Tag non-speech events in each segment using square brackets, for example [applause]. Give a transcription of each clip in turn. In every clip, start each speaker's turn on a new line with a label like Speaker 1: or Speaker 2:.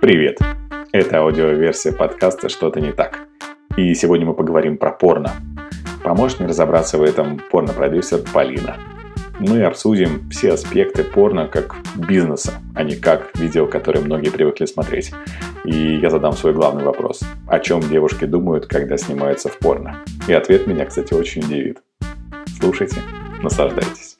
Speaker 1: Привет! Это аудиоверсия подкаста «Что-то не так». И сегодня мы поговорим про порно. Поможет мне разобраться в этом порно-продюсер Полина. Мы обсудим все аспекты порно как бизнеса, а не как видео, которые многие привыкли смотреть. И я задам свой главный вопрос. О чем девушки думают, когда снимаются в порно? И ответ меня, кстати, очень удивит. Слушайте, наслаждайтесь.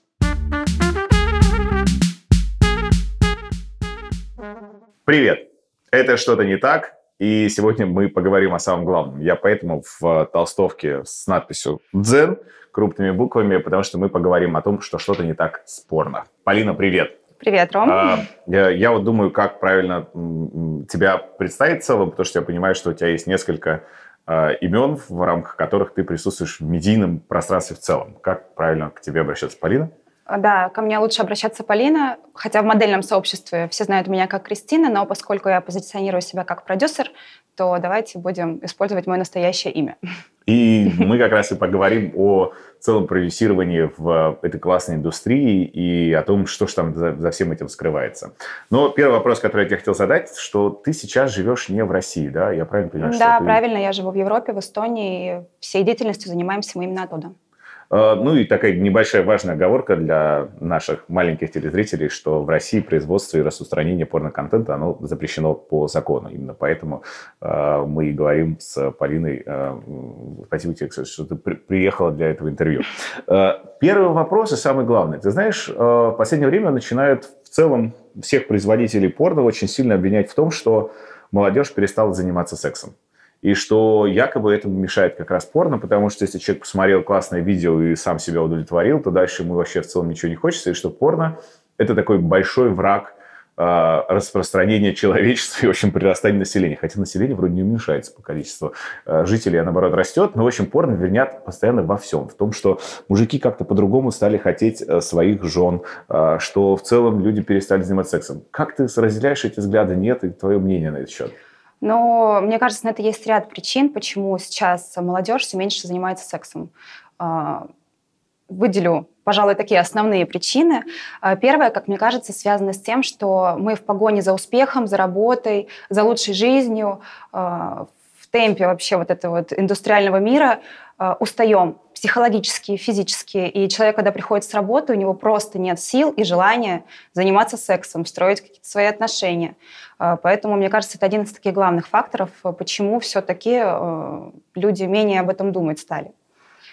Speaker 1: Привет! Это что-то не так, и сегодня мы поговорим о самом главном. Я поэтому в толстовке с надписью «Дзен» крупными буквами, потому что мы поговорим о том, что что-то не так спорно. Полина, привет!
Speaker 2: Привет, Ром. А,
Speaker 1: я, я вот думаю, как правильно тебя представить в целом, потому что я понимаю, что у тебя есть несколько а, имен, в рамках которых ты присутствуешь в медийном пространстве в целом. Как правильно к тебе обращаться, Полина?
Speaker 2: Да, ко мне лучше обращаться Полина, хотя в модельном сообществе все знают меня как Кристина, но поскольку я позиционирую себя как продюсер, то давайте будем использовать мое настоящее имя.
Speaker 1: И мы как раз и поговорим о целом продюсировании в этой классной индустрии и о том, что же там за, за всем этим скрывается. Но первый вопрос, который я тебе хотел задать, что ты сейчас живешь не в России, да? Я правильно понимаю?
Speaker 2: Да,
Speaker 1: ты...
Speaker 2: правильно. Я живу в Европе, в Эстонии. И всей деятельностью занимаемся мы именно оттуда.
Speaker 1: А, ну и такая небольшая важная оговорка для наших маленьких телезрителей, что в России производство и распространение порноконтента оно запрещено по закону. Именно поэтому э, мы и говорим с Полиной. Э, спасибо тебе, кстати, что ты при, приехала для этого интервью. Э, первый вопрос и самый главный. Ты знаешь, э, в последнее время начинают в целом всех производителей порно очень сильно обвинять в том, что молодежь перестала заниматься сексом и что якобы этому мешает как раз порно, потому что если человек посмотрел классное видео и сам себя удовлетворил, то дальше ему вообще в целом ничего не хочется, и что порно – это такой большой враг э, распространения человечества и, в общем, прирастания населения. Хотя население вроде не уменьшается по количеству э, жителей, а наоборот растет. Но, в общем, порно вернят постоянно во всем. В том, что мужики как-то по-другому стали хотеть э, своих жен, э, что в целом люди перестали заниматься сексом. Как ты разделяешь эти взгляды? Нет, и твое мнение на этот счет?
Speaker 2: Но мне кажется, на это есть ряд причин, почему сейчас молодежь все меньше занимается сексом. А, выделю, пожалуй, такие основные причины. А, первое, как мне кажется, связано с тем, что мы в погоне за успехом, за работой, за лучшей жизнью, а, в темпе вообще вот этого вот индустриального мира устаем психологически, физически. И человек, когда приходит с работы, у него просто нет сил и желания заниматься сексом, строить какие-то свои отношения. А, поэтому, мне кажется, это один из таких главных факторов, э, почему все-таки э, люди менее об этом думать стали.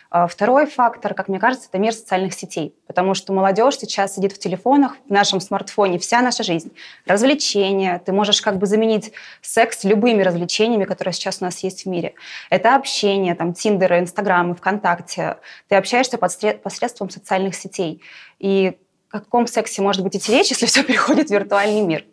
Speaker 2: А, второй фактор, как мне кажется, это мир социальных сетей, потому что молодежь сейчас сидит в телефонах, в нашем смартфоне, вся наша жизнь. Развлечения, ты можешь как бы заменить секс любыми развлечениями, которые сейчас у нас есть в мире. Это общение, там, Тиндеры, Инстаграмы, ВКонтакте. Ты общаешься посредством социальных сетей. И о каком сексе может быть идти речь, если все переходит в виртуальный мир?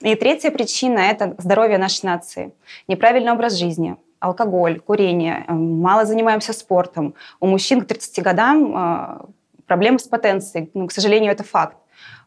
Speaker 2: И третья причина – это здоровье нашей нации. Неправильный образ жизни, алкоголь, курение, э, мало занимаемся спортом. У мужчин к 30 годам э, проблемы с потенцией. Ну, к сожалению, это факт.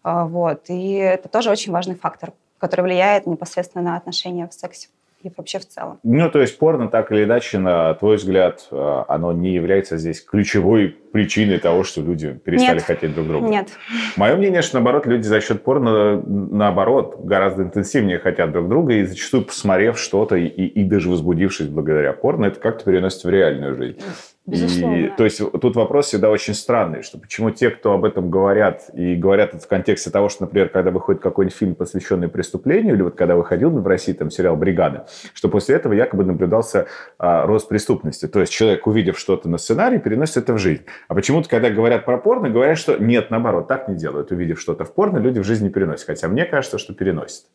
Speaker 2: Э, вот. И это тоже очень важный фактор, который влияет непосредственно на отношения в сексе и вообще в целом.
Speaker 1: Ну, то есть порно, так или иначе, на твой взгляд, э, оно не является здесь ключевой причиной того, что люди перестали
Speaker 2: Нет.
Speaker 1: хотеть друг друга?
Speaker 2: Нет.
Speaker 1: Мое мнение, что наоборот, люди за счет порно, наоборот, гораздо интенсивнее хотят друг друга, и зачастую, посмотрев что-то и, и даже возбудившись благодаря порно, это как-то переносится в реальную жизнь.
Speaker 2: Безусловно.
Speaker 1: И, то есть тут вопрос всегда очень странный, что почему те, кто об этом говорят, и говорят это в контексте того, что, например, когда выходит какой-нибудь фильм, посвященный преступлению, или вот когда выходил в России там сериал «Бригада», что после этого якобы наблюдался а, рост преступности. То есть человек, увидев что-то на сценарии, переносит это в жизнь. А почему-то, когда говорят про порно, говорят, что нет, наоборот, так не делают. Увидев что-то в порно, люди в жизни переносят. Хотя мне кажется, что переносят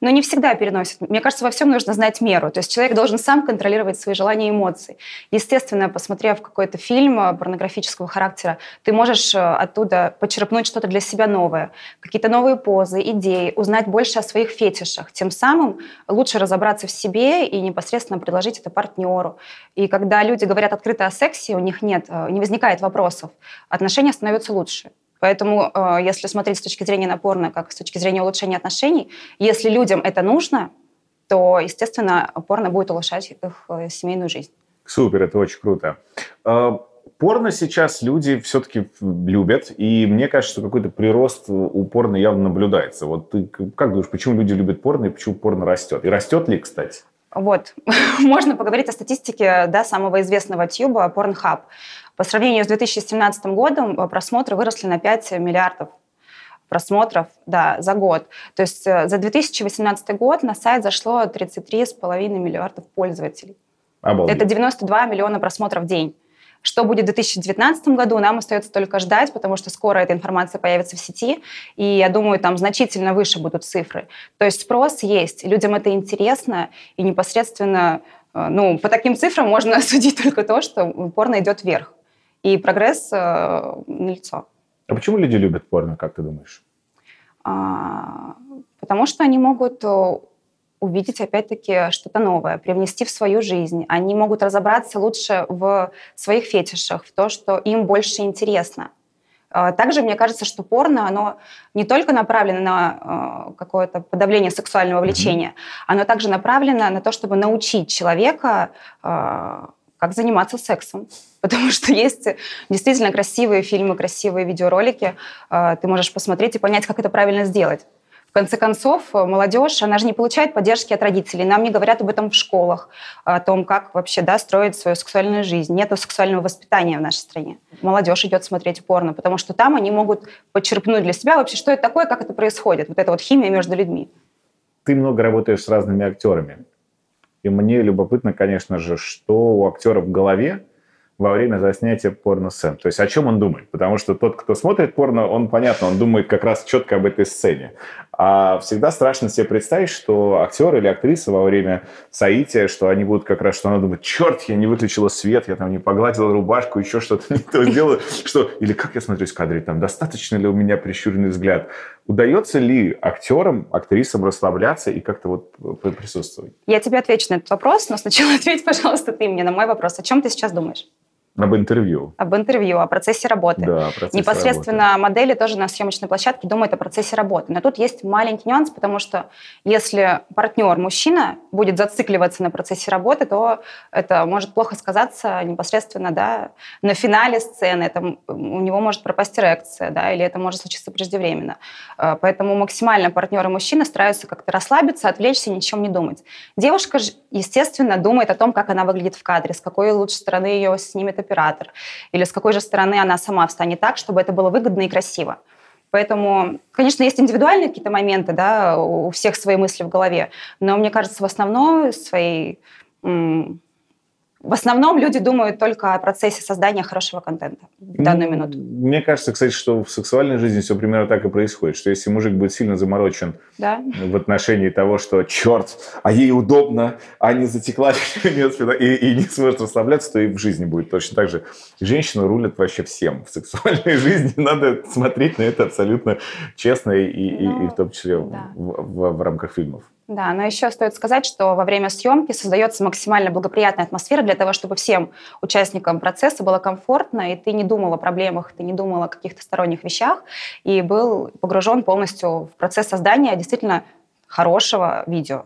Speaker 2: но не всегда переносит. Мне кажется, во всем нужно знать меру. То есть человек должен сам контролировать свои желания и эмоции. Естественно, посмотрев какой-то фильм э, порнографического характера, ты можешь э, оттуда почерпнуть что-то для себя новое, какие-то новые позы, идеи, узнать больше о своих фетишах. Тем самым лучше разобраться в себе и непосредственно предложить это партнеру. И когда люди говорят открыто о сексе, у них нет, э, не возникает вопросов, отношения становятся лучше. Поэтому, э, если смотреть с точки зрения напорно, как с точки зрения улучшения отношений, если людям это нужно, то, естественно, порно будет улучшать их э, семейную жизнь.
Speaker 1: Супер, это очень круто. Э, порно сейчас люди все-таки любят, и мне кажется, что какой-то прирост у порно явно наблюдается. Вот ты как думаешь, почему люди любят порно и почему порно растет? И растет ли, кстати?
Speaker 2: Вот, [laughs] можно поговорить о статистике да, самого известного тьюба Pornhub. По сравнению с 2017 годом э, просмотры выросли на 5 миллиардов просмотров да, за год. То есть э, за 2018 год на сайт зашло 33,5 миллиардов пользователей. Обалдеть. Это 92 миллиона просмотров в день. Что будет в 2019 году, нам остается только ждать, потому что скоро эта информация появится в сети, и я думаю, там значительно выше будут цифры. То есть спрос есть, людям это интересно, и непосредственно, э, ну, по таким цифрам можно [laughs] судить только то, что порно идет вверх, и прогресс э, налицо.
Speaker 1: А почему люди любят порно, как ты думаешь?
Speaker 2: А, потому что они могут э, увидеть опять-таки что-то новое, привнести в свою жизнь. Они могут разобраться лучше в своих фетишах, в то, что им больше интересно. А, также мне кажется, что порно, оно не только направлено на э, какое-то подавление сексуального влечения, оно также направлено на то, чтобы научить человека, э, как заниматься сексом. [laughs] Потому что есть действительно красивые фильмы, красивые видеоролики. Э, ты можешь посмотреть и понять, как это правильно сделать. В конце концов, э, молодежь, она же не получает поддержки от родителей. Нам не говорят об этом в школах, о том, как вообще да, строить свою сексуальную жизнь. Нет сексуального воспитания в нашей стране. Молодежь идет смотреть порно, потому что там они могут подчерпнуть для себя вообще, что это такое, как это происходит. Вот эта вот химия между людьми.
Speaker 1: Ты много работаешь с разными актерами. И мне любопытно, конечно же, что у актера в голове, во время заснятия порно-сцен. То есть о чем он думает? Потому что тот, кто смотрит порно, он, понятно, он думает как раз четко об этой сцене. А всегда страшно себе представить, что актер или актриса во время соития, что они будут как раз, что она думает, черт, я не выключила свет, я там не погладила рубашку, еще что-то не то сделала. Что, или как я смотрюсь в кадре, там, достаточно ли у меня прищуренный взгляд? Удается ли актерам, актрисам расслабляться и как-то вот присутствовать?
Speaker 2: Я тебе отвечу на этот вопрос, но сначала [laughs] ответь, пожалуйста, ты мне на мой вопрос. О чем ты сейчас думаешь?
Speaker 1: Об интервью.
Speaker 2: Об интервью, о процессе работы.
Speaker 1: Да, о процессе
Speaker 2: Непосредственно
Speaker 1: работы.
Speaker 2: модели тоже на съемочной площадке думают о процессе работы. Но тут есть маленький нюанс, потому что если партнер мужчина будет зацикливаться на процессе работы, то это может плохо сказаться непосредственно да, на финале сцены. Это, у него может пропасть эрекция, да, или это может случиться преждевременно. Э, поэтому максимально партнеры мужчины стараются как-то расслабиться, отвлечься, ни о чем не думать. Девушка же, естественно, думает о том, как она выглядит в кадре, с какой лучшей стороны ее снимет оператор, или с какой же стороны она сама встанет так, чтобы это было выгодно и красиво. Поэтому, конечно, есть индивидуальные какие-то моменты, да, у всех свои мысли в голове, но мне кажется, в основном своей в основном люди думают только о процессе создания хорошего контента в данную минуту.
Speaker 1: Мне кажется, кстати, что в сексуальной жизни все примерно так и происходит, что если мужик будет сильно заморочен да? в отношении того, что черт, а ей удобно, а не затекла [laughs] и, и не сможет расслабляться, то и в жизни будет точно так же. Женщины рулят вообще всем. В сексуальной [laughs] жизни надо смотреть на это абсолютно честно и, и, ну, и в том числе да. в, в, в рамках фильмов.
Speaker 2: Да, но еще стоит сказать, что во время съемки создается максимально благоприятная атмосфера для того, чтобы всем участникам процесса было комфортно, и ты не думал о проблемах, ты не думал о каких-то сторонних вещах, и был погружен полностью в процесс создания действительно хорошего видео.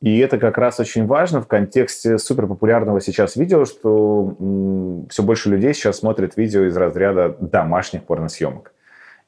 Speaker 1: И это как раз очень важно в контексте суперпопулярного сейчас видео, что м- все больше людей сейчас смотрят видео из разряда домашних порносъемок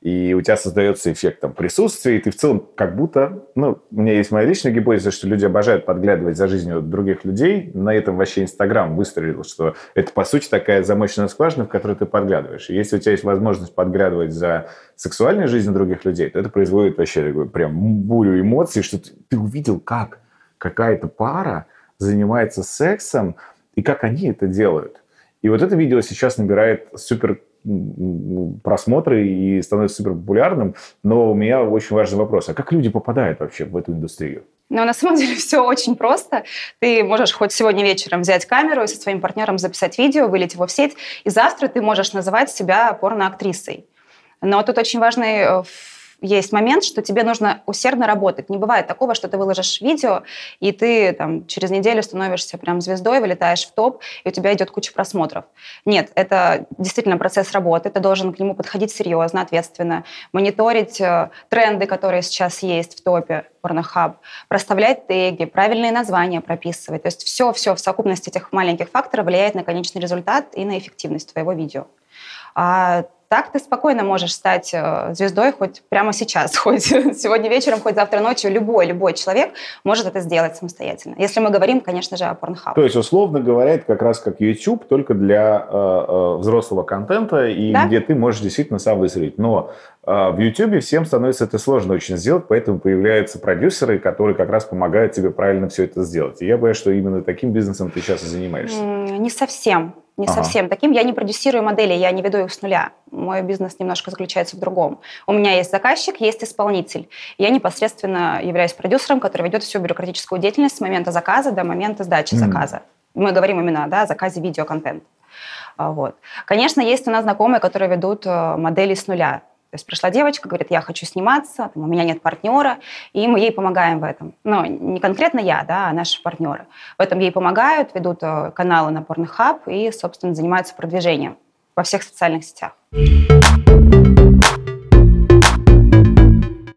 Speaker 1: и у тебя создается эффект там, присутствия, и ты в целом как будто, ну, у меня есть моя личная гипотеза, что люди обожают подглядывать за жизнью других людей, на этом вообще Инстаграм выстрелил, что это, по сути, такая замочная скважина, в которой ты подглядываешь. И если у тебя есть возможность подглядывать за сексуальной жизнью других людей, то это производит вообще такую прям бурю эмоций, что ты, ты увидел, как какая-то пара занимается сексом, и как они это делают. И вот это видео сейчас набирает супер просмотры и становится супер популярным. Но у меня очень важный вопрос. А как люди попадают вообще в эту индустрию?
Speaker 2: Но на самом [laughs] деле все очень просто. Ты можешь хоть сегодня вечером взять камеру и со своим партнером записать видео, вылить его в сеть, и завтра ты можешь называть себя порноактрисой. Но тут очень важный э, есть момент, что тебе нужно усердно работать. Не бывает такого, что ты выложишь видео, и ты там через неделю становишься прям звездой, вылетаешь в топ, и у тебя идет куча просмотров. Нет, это действительно процесс работы, ты должен к нему подходить серьезно, ответственно, мониторить э, тренды, которые сейчас есть в топе Pornhub, проставлять теги, правильные названия прописывать. То есть все-все в совокупности этих маленьких факторов влияет на конечный результат и на эффективность твоего видео. А так ты спокойно можешь стать э, звездой хоть прямо сейчас, [laughs] хоть сегодня вечером, хоть завтра ночью. Любой, любой человек может это сделать самостоятельно. Если мы говорим, конечно же, о Pornhub.
Speaker 1: То есть, условно говоря, это как раз как YouTube, только для э, э, взрослого контента, и да? где ты можешь действительно сам выстрелить. Но в YouTube всем становится это сложно очень сделать, поэтому появляются продюсеры, которые как раз помогают тебе правильно все это сделать. И я боюсь, что именно таким бизнесом ты сейчас и занимаешься.
Speaker 2: Не совсем не ага. совсем таким. Я не продюсирую модели, я не веду их с нуля. Мой бизнес немножко заключается в другом. У меня есть заказчик, есть исполнитель. Я непосредственно являюсь продюсером, который ведет всю бюрократическую деятельность с момента заказа до момента сдачи mm. заказа. Мы говорим именно да, о заказе видеоконтента. Вот. Конечно, есть у нас знакомые, которые ведут э, модели с нуля. То есть пришла девочка, говорит, я хочу сниматься, там, у меня нет партнера, и мы ей помогаем в этом. Но не конкретно я, да, а наши партнеры. В этом ей помогают, ведут э, каналы на Pornhub и, собственно, занимаются продвижением во всех социальных сетях.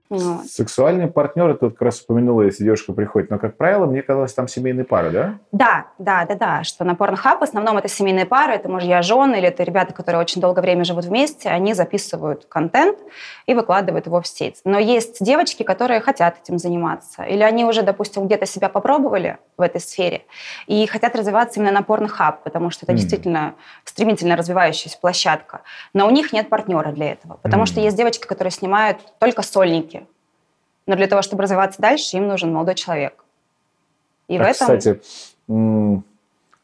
Speaker 1: Вот. Сексуальные партнеры, тут как раз упомянула, если девушка приходит, но, как правило, мне казалось, там семейные пары, да?
Speaker 2: Да, да, да, да, что на Pornhub в основном это семейные пары, это мужья, жены, или это ребята, которые очень долгое время живут вместе, они записывают контент и выкладывают его в сеть. Но есть девочки, которые хотят этим заниматься, или они уже, допустим, где-то себя попробовали в этой сфере и хотят развиваться именно на Pornhub, потому что это mm. действительно стремительно развивающаяся площадка. Но у них нет партнера для этого, потому mm. что есть девочки, которые снимают только сольники, но для того, чтобы развиваться дальше, им нужен молодой человек.
Speaker 1: И а, в этом... Кстати,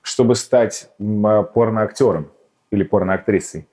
Speaker 1: чтобы стать порноактером или порноактрисой,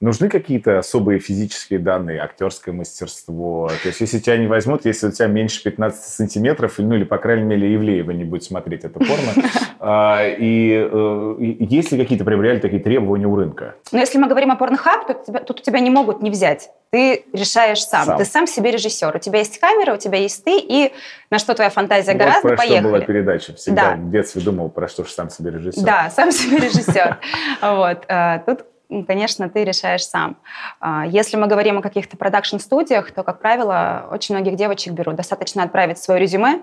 Speaker 1: Нужны какие-то особые физические данные, актерское мастерство? То есть, если тебя не возьмут, если у тебя меньше 15 сантиметров, ну или, по крайней мере, Ивлеева не будет смотреть это порно, [laughs] а, и э, есть ли какие-то прям реально такие требования у рынка?
Speaker 2: Ну, если мы говорим о порнохаб, то тут у тебя не могут не взять. Ты решаешь сам. Ты сам себе режиссер. У тебя есть камера, у тебя есть ты, и на что твоя фантазия гораздо,
Speaker 1: про
Speaker 2: поехали.
Speaker 1: что была передача. Всегда да. в детстве думал, про что же сам себе режиссер.
Speaker 2: Да, сам себе режиссер. [laughs] Вот. А, тут конечно, ты решаешь сам. А, если мы говорим о каких-то продакшн-студиях, то, как правило, очень многих девочек берут. Достаточно отправить свое резюме,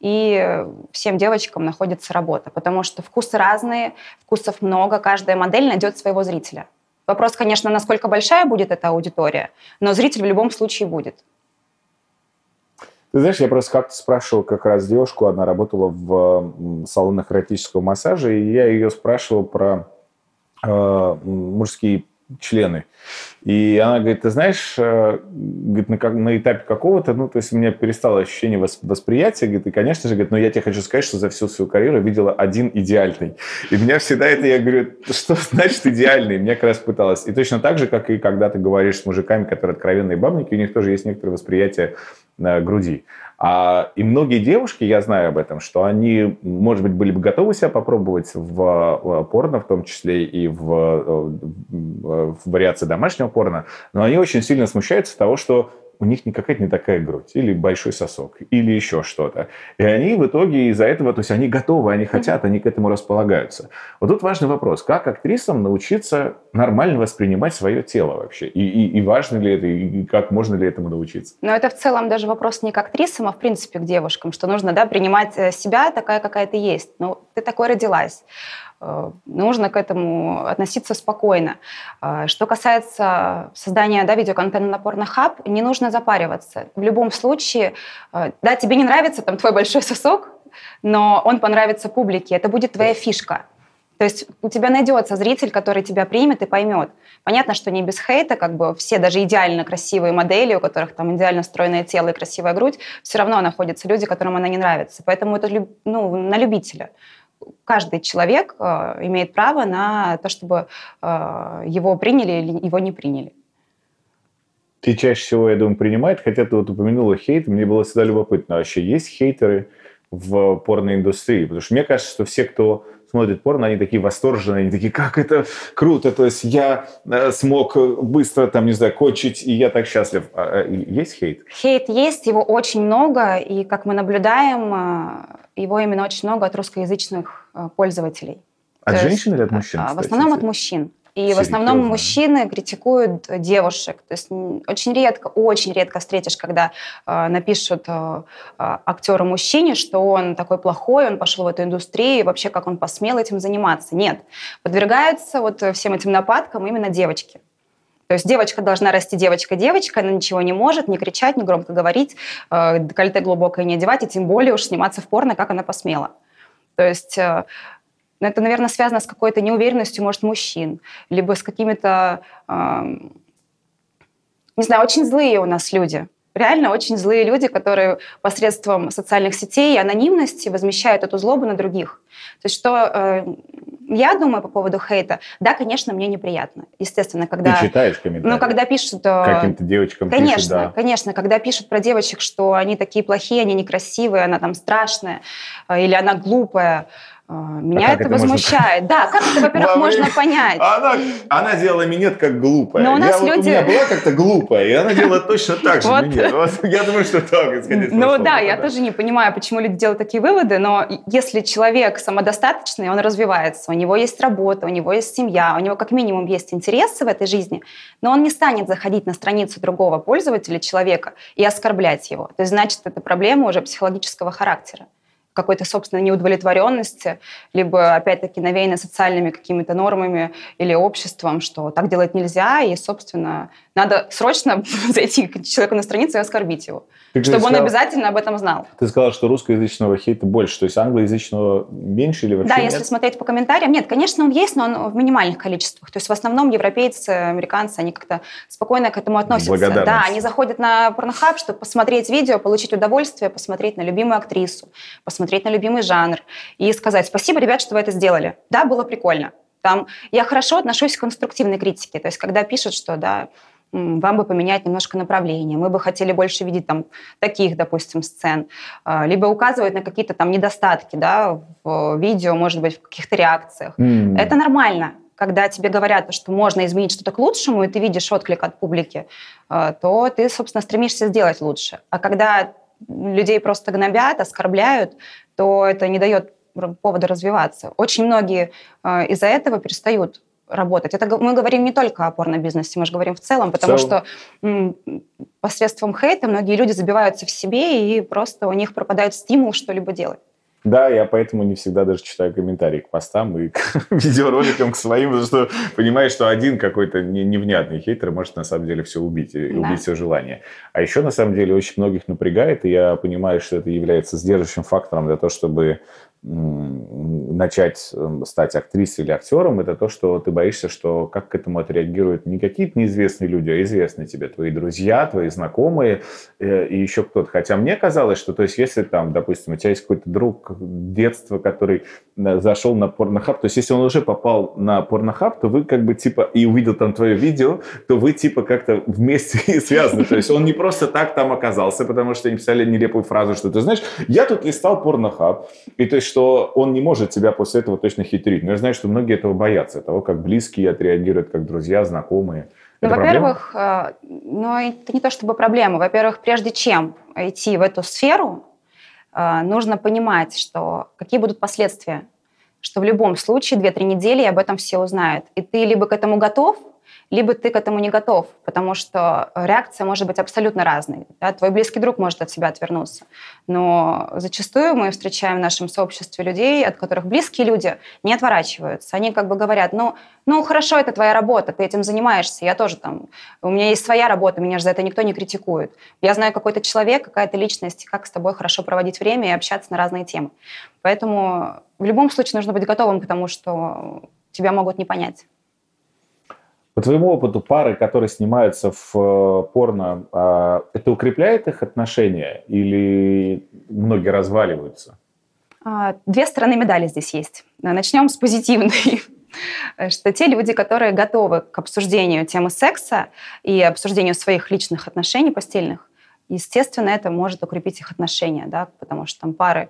Speaker 2: и всем девочкам находится работа, потому что вкусы разные, вкусов много, каждая модель найдет своего зрителя. Вопрос, конечно, насколько большая будет эта аудитория, но зритель в любом случае будет.
Speaker 1: Ты знаешь, я просто как-то спрашивал как раз девушку, она работала в салонах эротического массажа, и я ее спрашивал про мужские члены. И она говорит, ты знаешь, э, говорит, на, как, на этапе какого-то, ну, то есть у меня перестало ощущение восприятия, говорит, и, конечно же, говорит, но я тебе хочу сказать, что за всю свою карьеру видела один идеальный. И меня всегда это, я говорю, что значит идеальный? Мне как раз пыталась. И точно так же, как и когда ты говоришь с мужиками, которые откровенные бабники, у них тоже есть некоторое восприятие э, груди. А, и многие девушки, я знаю об этом, что они, может быть, были бы готовы себя попробовать в, в порно, в том числе и в, в, в вариации домашнего порно, но они очень сильно смущаются того, что у них не какая-то не такая грудь, или большой сосок, или еще что-то. И они в итоге из-за этого, то есть они готовы, они хотят, они к этому располагаются. Вот тут важный вопрос, как актрисам научиться нормально воспринимать свое тело вообще? И, и, и важно ли это, и как можно ли этому научиться?
Speaker 2: Но это в целом даже вопрос не к актрисам, а в принципе к девушкам, что нужно да, принимать э, себя такая, какая ты есть. Ну, ты такой родилась. Э, нужно к этому относиться спокойно. Э, что касается создания да, видеоконтента на Pornhub, не нужно запариваться. В любом случае, э, да, тебе не нравится там твой большой сосок, но он понравится публике, это будет твоя фишка. То есть у тебя найдется зритель, который тебя примет и поймет. Понятно, что не без хейта, как бы все даже идеально красивые модели, у которых там идеально стройное тело и красивая грудь, все равно находятся люди, которым она не нравится. Поэтому это ну, на любителя каждый человек э, имеет право на то, чтобы э, его приняли или его не приняли.
Speaker 1: Ты чаще всего, я думаю, принимает, хотя ты вот упомянула хейт, мне было всегда любопытно, а вообще есть хейтеры в порноиндустрии? Потому что мне кажется, что все, кто смотрят порно, они такие восторженные, они такие, как это круто, то есть я э, смог быстро, там, не знаю, кончить, и я так счастлив. А, а, есть хейт?
Speaker 2: Хейт есть, его очень много, и, как мы наблюдаем, его именно очень много от русскоязычных э, пользователей.
Speaker 1: От то женщин есть, или от мужчин?
Speaker 2: Кстати? В основном от мужчин. И Серьезно? в основном мужчины критикуют девушек. То есть очень редко, очень редко встретишь, когда э, напишут э, актеру мужчине, что он такой плохой, он пошел в эту индустрию, и вообще как он посмел этим заниматься. Нет. Подвергаются вот всем этим нападкам именно девочки. То есть девочка должна расти девочка-девочка, она ничего не может, не кричать, не громко говорить, э, декольте глубокое не одевать, и тем более уж сниматься в порно, как она посмела. То есть э, но это, наверное, связано с какой-то неуверенностью, может, мужчин, либо с какими-то, э, не знаю, очень злые у нас люди. Реально очень злые люди, которые посредством социальных сетей и анонимности возмещают эту злобу на других. То есть что э, я думаю по поводу хейта, да, конечно, мне неприятно. Естественно, когда...
Speaker 1: Ты читаешь комментарии?
Speaker 2: Ну, когда пишут... Э,
Speaker 1: Каким-то девочкам
Speaker 2: Конечно,
Speaker 1: пишут, да.
Speaker 2: конечно. Когда пишут про девочек, что они такие плохие, они некрасивые, она там страшная, э, или она глупая, меня а это, это возмущает. Можно... Да, как это, во-первых, можно понять?
Speaker 1: Она, она делала минет как глупая.
Speaker 2: Но у, нас
Speaker 1: я,
Speaker 2: люди...
Speaker 1: вот, у меня была как-то глупая, и она делала точно так же вот. минет. Вот, я думаю, что так.
Speaker 2: Ну да, я тоже не понимаю, почему люди делают такие выводы, но если человек самодостаточный, он развивается, у него есть работа, у него есть семья, у него как минимум есть интересы в этой жизни, но он не станет заходить на страницу другого пользователя, человека, и оскорблять его. То есть, значит, это проблема уже психологического характера какой-то собственной неудовлетворенности, либо, опять-таки, навеяно социальными какими-то нормами или обществом, что так делать нельзя, и, собственно, надо срочно [laughs] зайти к человеку на страницу и оскорбить его. Ты чтобы сказал, он обязательно об этом знал.
Speaker 1: Ты сказала, что русскоязычного хейта больше, то есть англоязычного меньше или вообще
Speaker 2: Да,
Speaker 1: нет?
Speaker 2: если смотреть по комментариям, нет, конечно, он есть, но он в минимальных количествах. То есть в основном европейцы, американцы, они как-то спокойно к этому относятся. Да, они заходят на порнохаб, чтобы посмотреть видео, получить удовольствие, посмотреть на любимую актрису, посмотреть на любимый жанр и сказать спасибо, ребят, что вы это сделали. Да, было прикольно. Там, я хорошо отношусь к конструктивной критике. То есть когда пишут, что да, вам бы поменять немножко направление, мы бы хотели больше видеть там таких, допустим, сцен, а, либо указывать на какие-то там недостатки, да, в видео, может быть, в каких-то реакциях. Mm. Это нормально. Когда тебе говорят, что можно изменить что-то к лучшему, и ты видишь отклик от публики, а, то ты, собственно, стремишься сделать лучше. А когда людей просто гнобят, оскорбляют, то это не дает повода развиваться. Очень многие а, из-за этого перестают работать. Это мы говорим не только о порно-бизнесе, мы же говорим в целом, потому в целом. что посредством хейта многие люди забиваются в себе, и просто у них пропадает стимул что-либо делать.
Speaker 1: Да, я поэтому не всегда даже читаю комментарии к постам и к [laughs] видеороликам к своим, потому что понимаешь, что один какой-то невнятный хейтер может на самом деле все убить, и да. убить все желание. А еще на самом деле очень многих напрягает, и я понимаю, что это является сдерживающим фактором для того, чтобы начать эм, стать актрисой или актером, это то, что ты боишься, что как к этому отреагируют не какие-то неизвестные люди, а известные тебе, твои друзья, твои знакомые э, и еще кто-то. Хотя мне казалось, что, то есть, если там, допустим, у тебя есть какой-то друг детства, который э, зашел на порнохаб, то есть, если он уже попал на порнохаб, то вы как бы типа и увидел там твое видео, то вы типа как-то вместе [laughs] и связаны. То есть, он не просто так там оказался, потому что они писали нелепую фразу, что ты знаешь, я тут листал порнохаб, и то есть что он не может тебя после этого точно хитрить. Но я знаю, что многие этого боятся, того, как близкие отреагируют, как друзья, знакомые.
Speaker 2: Ну, во-первых, э, ну, это не то чтобы проблема. Во-первых, прежде чем идти в эту сферу, э, нужно понимать, что какие будут последствия. Что в любом случае 2-3 недели об этом все узнают. И ты либо к этому готов, либо ты к этому не готов, потому что реакция может быть абсолютно разной. Да? Твой близкий друг может от себя отвернуться. Но зачастую мы встречаем в нашем сообществе людей, от которых близкие люди не отворачиваются. Они как бы говорят, ну, ну хорошо, это твоя работа, ты этим занимаешься, я тоже там, у меня есть своя работа, меня же за это никто не критикует. Я знаю какой-то человек, какая-то личность, как с тобой хорошо проводить время и общаться на разные темы. Поэтому в любом случае нужно быть готовым к тому, что тебя могут не понять.
Speaker 1: По твоему опыту, пары, которые снимаются в э, порно, а, это укрепляет их отношения или многие разваливаются?
Speaker 2: А, две стороны медали здесь есть. Начнем с позитивной [laughs] что те люди, которые готовы к обсуждению темы секса и обсуждению своих личных отношений постельных, естественно, это может укрепить их отношения, да, потому что там пары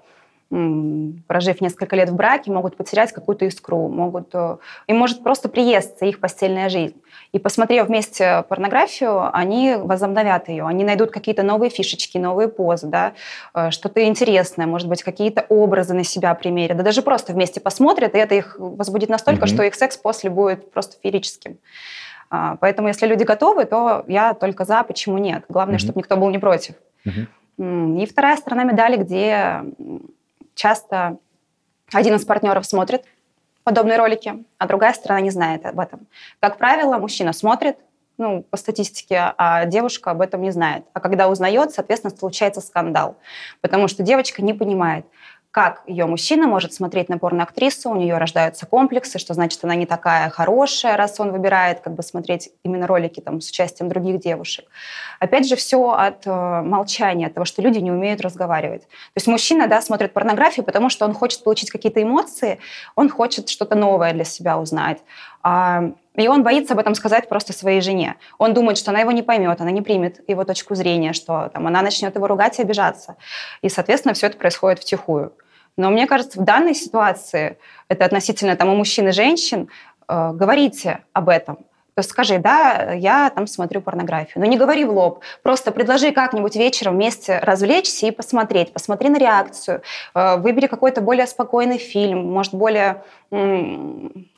Speaker 2: прожив несколько лет в браке, могут потерять какую-то искру, могут... Э, им может просто приесться их постельная жизнь. И посмотрев вместе порнографию, они возобновят ее, они найдут какие-то новые фишечки, новые позы, да, э, что-то интересное, может быть, какие-то образы на себя примерят, да даже просто вместе посмотрят, и это их возбудит настолько, mm-hmm. что их секс после будет просто феерическим. А, поэтому, если люди готовы, то я только за, почему нет. Главное, mm-hmm. чтобы никто был не против. Mm-hmm. И вторая сторона медали, где часто один из партнеров смотрит подобные ролики, а другая сторона не знает об этом. Как правило, мужчина смотрит, ну, по статистике, а девушка об этом не знает. А когда узнает, соответственно, случается скандал. Потому что девочка не понимает, как ее мужчина может смотреть на порноактрису, у нее рождаются комплексы, что значит, она не такая хорошая, раз он выбирает как бы смотреть именно ролики там, с участием других девушек. Опять же, все от э, молчания, от того, что люди не умеют разговаривать. То есть мужчина да, смотрит порнографию, потому что он хочет получить какие-то эмоции, он хочет что-то новое для себя узнать. А, и он боится об этом сказать просто своей жене. Он думает, что она его не поймет, она не примет его точку зрения, что там, она начнет его ругать и обижаться. И, соответственно, все это происходит втихую. Но мне кажется, в данной ситуации, это относительно там, и мужчин и женщин, э, говорите об этом. Скажи, да, я там смотрю порнографию. Но не говори в лоб. Просто предложи как-нибудь вечером вместе развлечься и посмотреть. Посмотри на реакцию. Э, выбери какой-то более спокойный фильм, может, более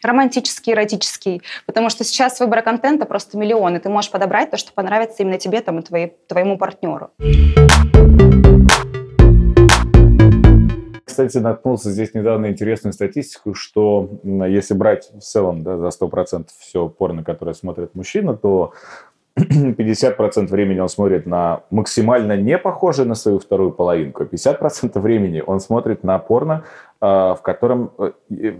Speaker 2: романтический, эротический. Потому что сейчас выбора контента просто миллион, и ты можешь подобрать то, что понравится именно тебе там, и твоей, твоему партнеру.
Speaker 1: Кстати, наткнулся здесь недавно интересную статистику, что если брать в целом да, за 100% все порно, которое смотрит мужчина, то [clears throat] 50% времени он смотрит на максимально не похожее на свою вторую половинку, 50% времени он смотрит на порно, а, в котором э,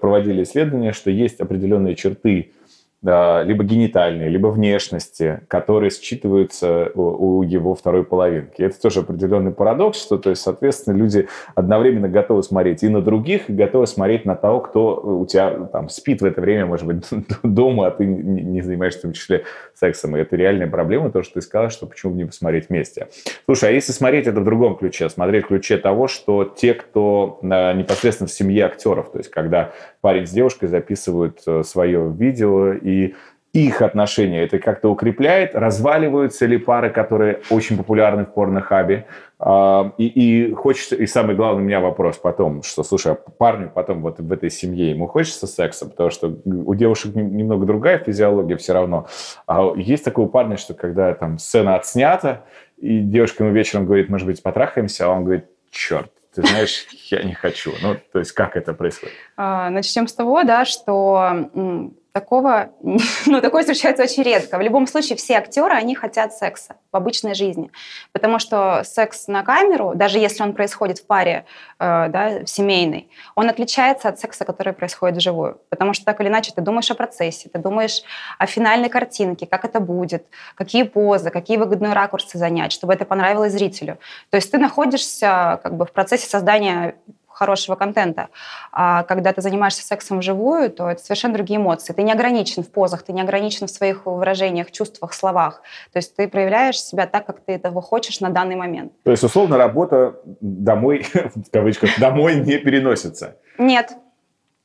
Speaker 1: проводили исследования, что есть определенные черты либо генитальные, либо внешности, которые считываются у его второй половинки. Это тоже определенный парадокс, что, то есть, соответственно, люди одновременно готовы смотреть и на других, и готовы смотреть на того, кто у тебя там спит в это время, может быть, [laughs] дома, а ты не занимаешься в том числе сексом. И это реальная проблема, то, что ты сказала, что почему бы не посмотреть вместе. Слушай, а если смотреть это в другом ключе, смотреть в ключе того, что те, кто непосредственно в семье актеров, то есть когда парень с девушкой записывают э, свое видео, и их отношения это как-то укрепляет? Разваливаются ли пары, которые очень популярны в порнохабе? А, и, и хочется, и самый главный у меня вопрос потом, что, слушай, а парню потом вот в этой семье ему хочется секса, потому что у девушек немного другая физиология все равно. А есть такой у парня, что когда там сцена отснята, и девушка ему вечером говорит, может быть, потрахаемся, а он говорит, черт, ты знаешь, я не хочу. Ну, то есть как это происходит?
Speaker 2: А, начнем с того, да, что такого, [laughs] ну, такое случается очень редко. В любом случае, все актеры, они хотят секса в обычной жизни. Потому что секс на камеру, даже если он происходит в паре, э, да, семейной, он отличается от секса, который происходит вживую. Потому что так или иначе ты думаешь о процессе, ты думаешь о финальной картинке, как это будет, какие позы, какие выгодные ракурсы занять, чтобы это понравилось зрителю. То есть ты находишься как бы в процессе создания хорошего контента. А когда ты занимаешься сексом вживую, то это совершенно другие эмоции. Ты не ограничен в позах, ты не ограничен в своих выражениях, чувствах, словах. То есть ты проявляешь себя так, как ты этого хочешь на данный момент.
Speaker 1: То есть, условно, работа домой, [laughs] в кавычках, домой не переносится?
Speaker 2: Нет.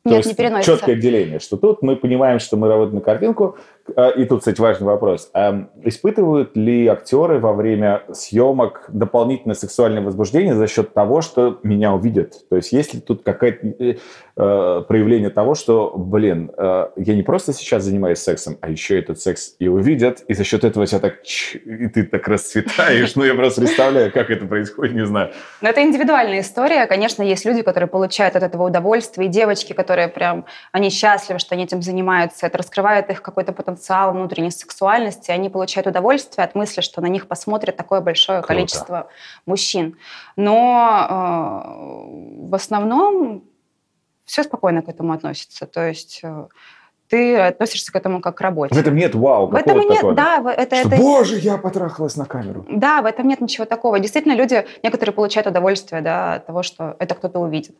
Speaker 1: Нет, не переносится. четкое деление, что тут мы понимаем, что мы работаем на картинку, и тут, кстати, важный вопрос. А испытывают ли актеры во время съемок дополнительное сексуальное возбуждение за счет того, что меня увидят? То есть есть ли тут какое-то э, э, проявление того, что, блин, э, я не просто сейчас занимаюсь сексом, а еще этот секс и увидят, и за счет этого тебя так... И ты так расцветаешь. Ну, я просто представляю, как это происходит, не знаю.
Speaker 2: Но это индивидуальная история. Конечно, есть люди, которые получают от этого удовольствие, и девочки, которые прям, они счастливы, что они этим занимаются. Это раскрывает их какой-то потенциал потенциал внутренней сексуальности, они получают удовольствие от мысли, что на них посмотрит такое большое Круто. количество мужчин. Но э, в основном все спокойно к этому относятся. То есть э, ты относишься к этому как к работе.
Speaker 1: В этом нет вау.
Speaker 2: В этом нет, такого. да. Это,
Speaker 1: что,
Speaker 2: это...
Speaker 1: Боже, я потрахалась на камеру.
Speaker 2: Да, в этом нет ничего такого. Действительно, люди, некоторые получают удовольствие да, от того, что это кто-то увидит.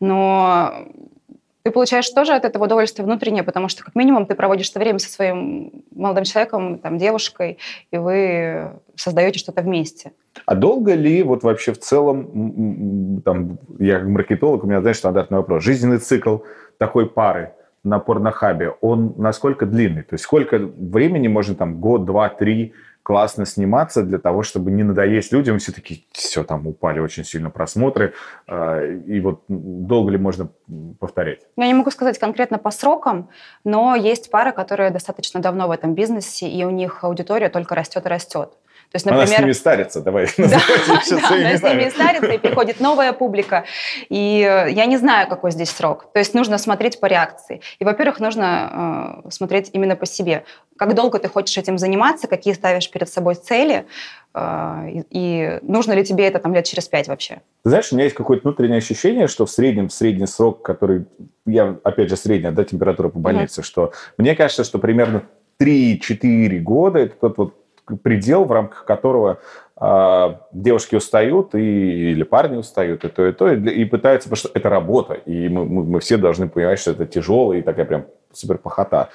Speaker 2: Но ты получаешь тоже от этого удовольствие внутреннее, потому что как минимум ты проводишь это время со своим молодым человеком, там, девушкой, и вы создаете что-то вместе.
Speaker 1: А долго ли вот вообще в целом, там, я как маркетолог, у меня, знаешь, стандартный вопрос, жизненный цикл такой пары на порнохабе, он насколько длинный? То есть сколько времени можно там, год, два, три классно сниматься для того, чтобы не надоесть людям. Все таки все, там упали очень сильно просмотры. А, и вот долго ли можно повторять?
Speaker 2: Я не могу сказать конкретно по срокам, но есть пары, которые достаточно давно в этом бизнесе, и у них аудитория только растет и растет.
Speaker 1: То есть, например... Она с ними старится, давай. [laughs]
Speaker 2: Да, да, она с ними старится, и приходит новая публика. И я не знаю, какой здесь срок. То есть нужно смотреть по реакции. И, во-первых, нужно э, смотреть именно по себе. Как долго ты хочешь этим заниматься, какие ставишь перед собой цели, э, и, и нужно ли тебе это там лет через пять вообще.
Speaker 1: Знаешь, у меня есть какое-то внутреннее ощущение, что в среднем, в средний срок, который, я, опять же, средняя, да, температура по больнице, mm-hmm. что мне кажется, что примерно 3-4 года это тот вот предел, в рамках которого э, девушки устают и, или парни устают, и то, и то, и, и пытаются, потому что это работа, и мы, мы, мы все должны понимать, что это тяжело и такая прям супер похота.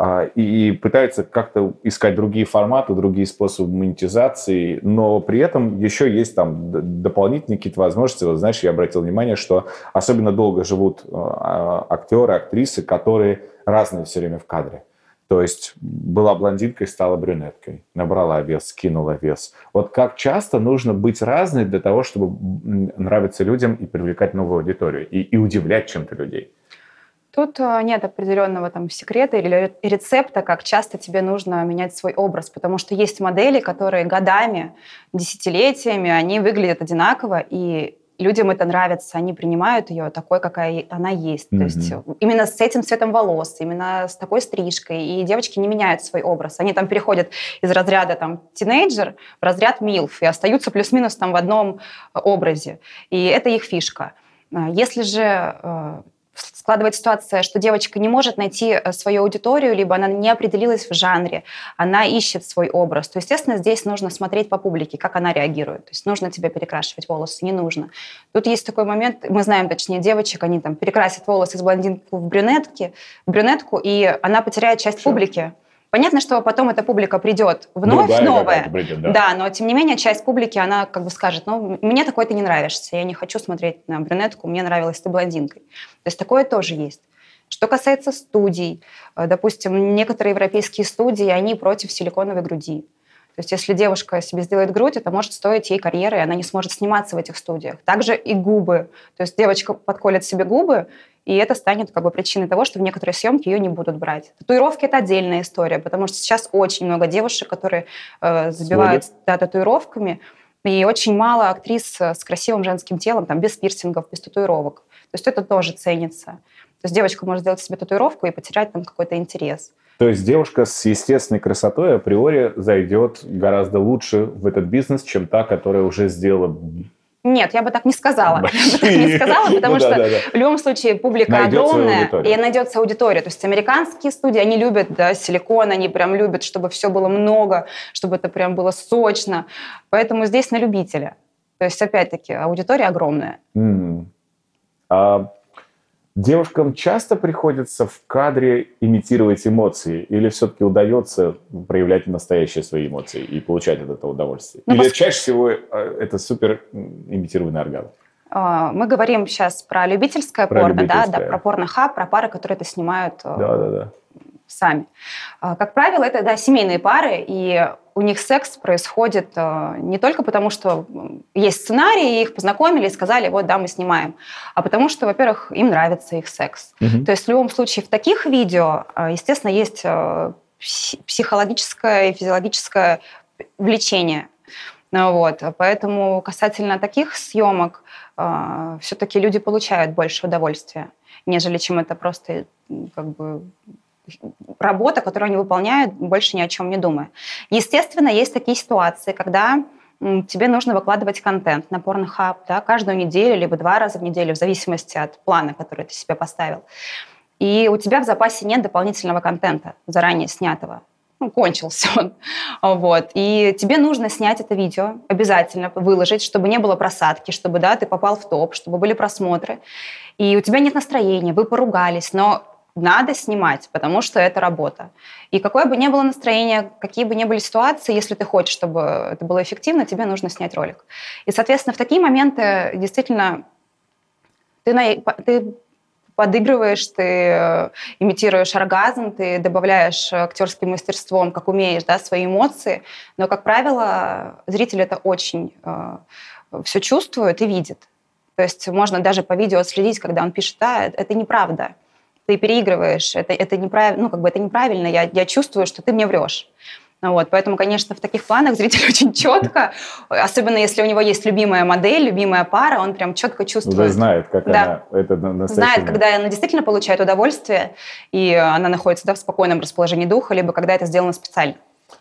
Speaker 1: А, и, и пытаются как-то искать другие форматы, другие способы монетизации, но при этом еще есть там дополнительные какие-то возможности. Вот, знаешь, я обратил внимание, что особенно долго живут э, актеры, актрисы, которые разные все время в кадре. То есть была блондинкой, стала брюнеткой, набрала вес, скинула вес. Вот как часто нужно быть разной для того, чтобы нравиться людям и привлекать новую аудиторию, и, и удивлять чем-то людей?
Speaker 2: Тут э, нет определенного там секрета или рецепта, как часто тебе нужно менять свой образ, потому что есть модели, которые годами, десятилетиями, они выглядят одинаково, и людям это нравится, они принимают ее такой, какая она есть. Mm-hmm. То есть именно с этим цветом волос, именно с такой стрижкой. И девочки не меняют свой образ. Они там переходят из разряда там тинейджер в разряд милф и остаются плюс-минус там в одном э, образе. И это их фишка. А если же э, складывается ситуация, что девочка не может найти э, свою аудиторию, либо она не определилась в жанре, она ищет свой образ, то, естественно, здесь нужно смотреть по публике, как она реагирует. То есть нужно тебе перекрашивать волосы, не нужно. Тут есть такой момент, мы знаем, точнее, девочек, они там перекрасят волосы из блондинки в брюнетки, в брюнетку, и она потеряет часть Все. публики. Понятно, что потом эта публика придет вновь Другая новая. Придет, да. да, но тем не менее часть публики, она как бы скажет, ну, мне такой ты не нравишься, я не хочу смотреть на брюнетку, мне нравилась ты блондинкой. То есть такое тоже есть. Что касается студий, э, допустим, некоторые европейские студии, они против силиконовой груди. То есть если девушка себе сделает грудь, это может стоить ей карьеры, и она не сможет сниматься в этих студиях. Также и губы. То есть девочка подколет себе губы, и это станет как бы причиной того, что в некоторые съемки ее не будут брать. Татуировки – это отдельная история, потому что сейчас очень много девушек, которые э, забивают да, татуировками, и очень мало актрис с красивым женским телом, там, без пирсингов, без татуировок. То есть это тоже ценится. То есть девочка может сделать себе татуировку и потерять там какой-то интерес.
Speaker 1: То есть девушка с естественной красотой априори зайдет гораздо лучше в этот бизнес, чем та, которая уже сделала
Speaker 2: нет, я бы так не сказала. Большие. Я бы так не сказала, потому ну, что да, да, да. в любом случае публика найдется огромная, аудитория. и найдется аудитория. То есть американские студии, они любят да, силикон, они прям любят, чтобы все было много, чтобы это прям было сочно. Поэтому здесь на любителя. То есть, опять-таки, аудитория огромная.
Speaker 1: Mm. А Девушкам часто приходится в кадре имитировать эмоции, или все-таки удается проявлять настоящие свои эмоции и получать от этого удовольствие? Ну, или пос... чаще всего э, это супер имитированный оргазм?
Speaker 2: А, мы говорим сейчас про любительское про порно, любительское. да, да, про порно-хаб, про пары, которые это снимают э, да, да, да. Сами. А, как правило, это да, семейные пары, и у них секс происходит э, не только потому, что есть сценарий, их познакомили и сказали, вот, да, мы снимаем, а потому что, во-первых, им нравится их секс. Угу. То есть в любом случае в таких видео, э, естественно, есть психологическое и физиологическое влечение. Вот. Поэтому касательно таких съемок все-таки люди получают больше удовольствия, нежели чем это просто как бы работа, которую они выполняют, больше ни о чем не думая. Естественно, есть такие ситуации, когда тебе нужно выкладывать контент на Pornhub да, каждую неделю, либо два раза в неделю, в зависимости от плана, который ты себе поставил. И у тебя в запасе нет дополнительного контента, заранее снятого. ну, кончился он. Вот. И тебе нужно снять это видео, обязательно выложить, чтобы не было просадки, чтобы да, ты попал в топ, чтобы были просмотры. И у тебя нет настроения, вы поругались, но надо снимать, потому что это работа. И какое бы ни было настроение, какие бы ни были ситуации, если ты хочешь, чтобы это было эффективно, тебе нужно снять ролик. И, соответственно, в такие моменты действительно ты, на, ты подыгрываешь, ты э, имитируешь оргазм, ты добавляешь актерским мастерством, как умеешь, да, свои эмоции. Но, как правило, зритель это очень э, все чувствует и видит. То есть можно даже по видео следить, когда он пишет, да, это неправда ты переигрываешь, это, это, неправильно, ну, как бы это неправильно, я, я чувствую, что ты мне врешь. Ну вот, поэтому, конечно, в таких планах зритель [laughs] очень четко, особенно если у него есть любимая модель, любимая пара, он прям четко чувствует.
Speaker 1: Уже знает, как да. она это
Speaker 2: настоящий Знает, когда она действительно получает удовольствие, и она находится да, в спокойном расположении духа, либо когда это сделано специально.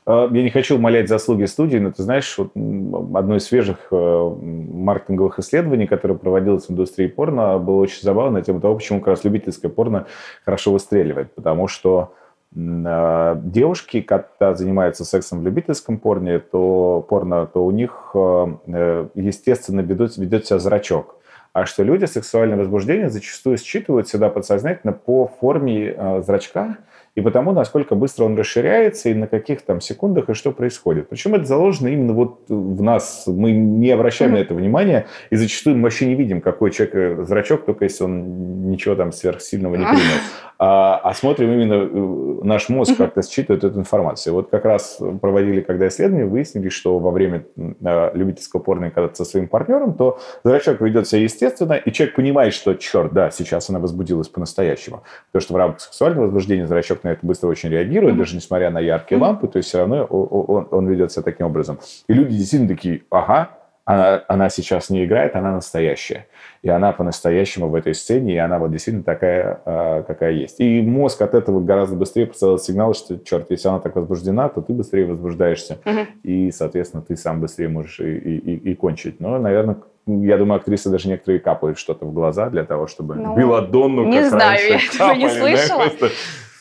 Speaker 1: А, я не хочу умолять заслуги студии, но ты знаешь, вот одно из свежих э, маркетинговых исследований, которое проводилось в индустрии порно, было очень забавно на тему того, почему как раз любительское порно хорошо выстреливает. Потому что а, девушки, когда занимаются сексом в любительском порне, то порно, то у них, э, э, естественно, ведет, ведет себя зрачок. А что люди сексуальное возбуждение зачастую считывают всегда подсознательно по форме зрачка, и потому, насколько быстро он расширяется и на каких там секундах и что происходит. Причем это заложено именно вот в нас. Мы не обращаем mm-hmm. на это внимания, и зачастую мы вообще не видим, какой человек э, зрачок, только если он ничего там сверхсильного не принял. А, а смотрим именно э, наш мозг mm-hmm. как-то считывает эту информацию. Вот как раз проводили, когда исследования, выяснили, что во время э, любительского порно, когда со своим партнером, то зрачок ведет себя естественно, и человек понимает, что, черт, да, сейчас она возбудилась по-настоящему. Потому что в рамках сексуального возбуждения зрачок на это быстро очень реагирует, mm-hmm. даже несмотря на яркие mm-hmm. лампы, то есть все равно он, он ведет себя таким образом. И люди действительно такие, ага, она, она сейчас не играет, она настоящая. И она по-настоящему в этой сцене, и она вот действительно такая, э, какая есть. И мозг от этого гораздо быстрее посылает сигнал, что, черт, если она так возбуждена, то ты быстрее возбуждаешься. Угу. И, соответственно, ты сам быстрее можешь и, и, и, и кончить. Но, наверное, я думаю, актрисы даже некоторые капают что-то в глаза для того, чтобы ну, Белладонну,
Speaker 2: Не знаю, я этого не слышала. Да,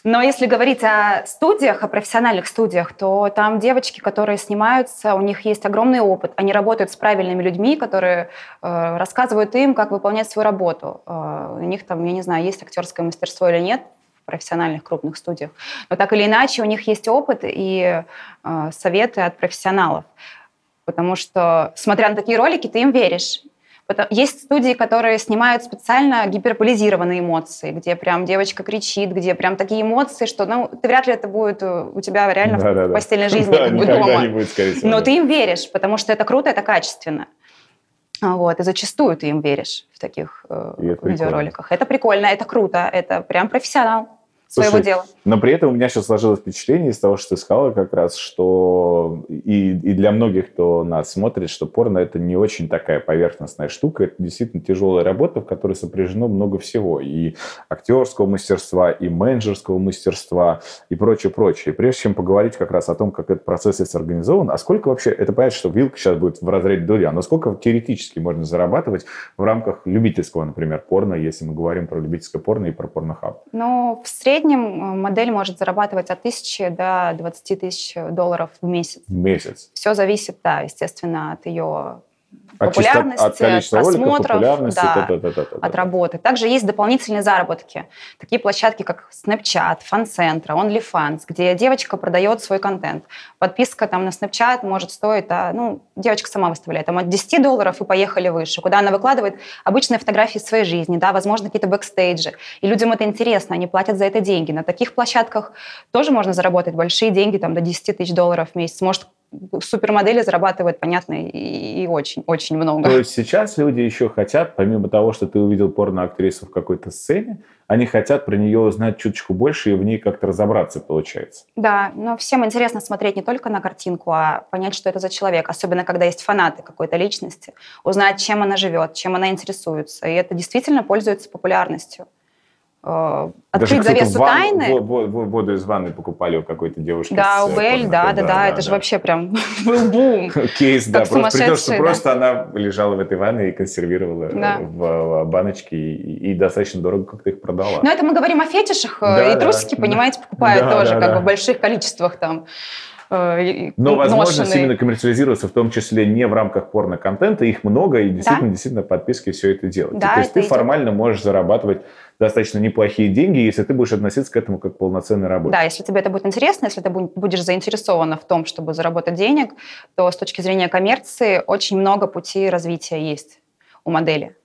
Speaker 2: но если говорить о студиях, о профессиональных студиях, то там девочки, которые снимаются, у них есть огромный опыт. Они работают с правильными людьми, которые э, рассказывают им, как выполнять свою работу. Э, у них там, я не знаю, есть актерское мастерство или нет в профессиональных крупных студиях. Но так или иначе у них есть опыт и э, советы от профессионалов. Потому что, смотря на такие ролики, ты им веришь. Есть студии, которые снимают специально гиперболизированные эмоции, где прям девочка кричит, где прям такие эмоции, что ну, ты вряд ли это будет э, у тебя реально да, в, да, в постельной жизни да, как бы дома. Не будет, скорее всего, Но да. ты им веришь, потому что это круто, это качественно. Вот, и зачастую ты им веришь в таких э, видеороликах. Это прикольно, это круто, это прям профессионал своего Слушай, дела.
Speaker 1: Но при этом у меня сейчас сложилось впечатление из того, что ты сказала как раз, что и, и для многих, кто нас смотрит, что порно это не очень такая поверхностная штука, это действительно тяжелая работа, в которой сопряжено много всего. И актерского мастерства, и менеджерского мастерства, и прочее, прочее. И прежде чем поговорить как раз о том, как этот процесс есть организован, а сколько вообще, это понятно, что вилка сейчас будет в разряде дуря, но сколько теоретически можно зарабатывать в рамках любительского, например, порно, если мы говорим про любительское порно и про порнохаб?
Speaker 2: Ну, в среднем среднем э, модель может зарабатывать от тысячи до 20 тысяч долларов в месяц.
Speaker 1: В месяц.
Speaker 2: Все зависит, да, естественно, от ее популярности, от, от просмотров, роликов, да, да, да, да, да, от работы. Также есть дополнительные заработки. Такие площадки, как Snapchat, FanCentro, OnlyFans, где девочка продает свой контент. Подписка там на Snapchat может стоить, а, ну, девочка сама выставляет, там от 10 долларов и поехали выше, куда она выкладывает обычные фотографии своей жизни, да, возможно, какие-то бэкстейджи. И людям это интересно, они платят за это деньги. На таких площадках тоже можно заработать большие деньги, там, до 10 тысяч долларов в месяц. Может, супермодели зарабатывают, понятно, и очень-очень много.
Speaker 1: То есть сейчас люди еще хотят, помимо того, что ты увидел порно-актрису в какой-то сцене, они хотят про нее узнать чуточку больше и в ней как-то разобраться, получается.
Speaker 2: Да, но всем интересно смотреть не только на картинку, а понять, что это за человек, особенно когда есть фанаты какой-то личности, узнать, чем она живет, чем она интересуется. И это действительно пользуется популярностью. Э, открыть завесу ван, тайны.
Speaker 1: Воду, из ванны покупали у какой-то девушки.
Speaker 2: Да, у Бель, да, да, да, это да. же вообще прям [laughs] был бум. [laughs]
Speaker 1: Кейс, да, просто при том, что просто она лежала в этой ванне и консервировала в баночке и достаточно дорого как-то их продала.
Speaker 2: Но это мы говорим о фетишах, э, и трусики, [laughs] понимаете, покупают тоже как бы в больших количествах там.
Speaker 1: Э, Но возможность именно коммерциализироваться, в том числе не в рамках порно-контента, их много, и действительно, да? действительно подписки все это делать. Да, то есть ты идет. формально можешь зарабатывать достаточно неплохие деньги, если ты будешь относиться к этому как к полноценной работе.
Speaker 2: Да, если тебе это будет интересно, если ты будешь заинтересована в том, чтобы заработать денег, то с точки зрения коммерции очень много путей развития есть у модели.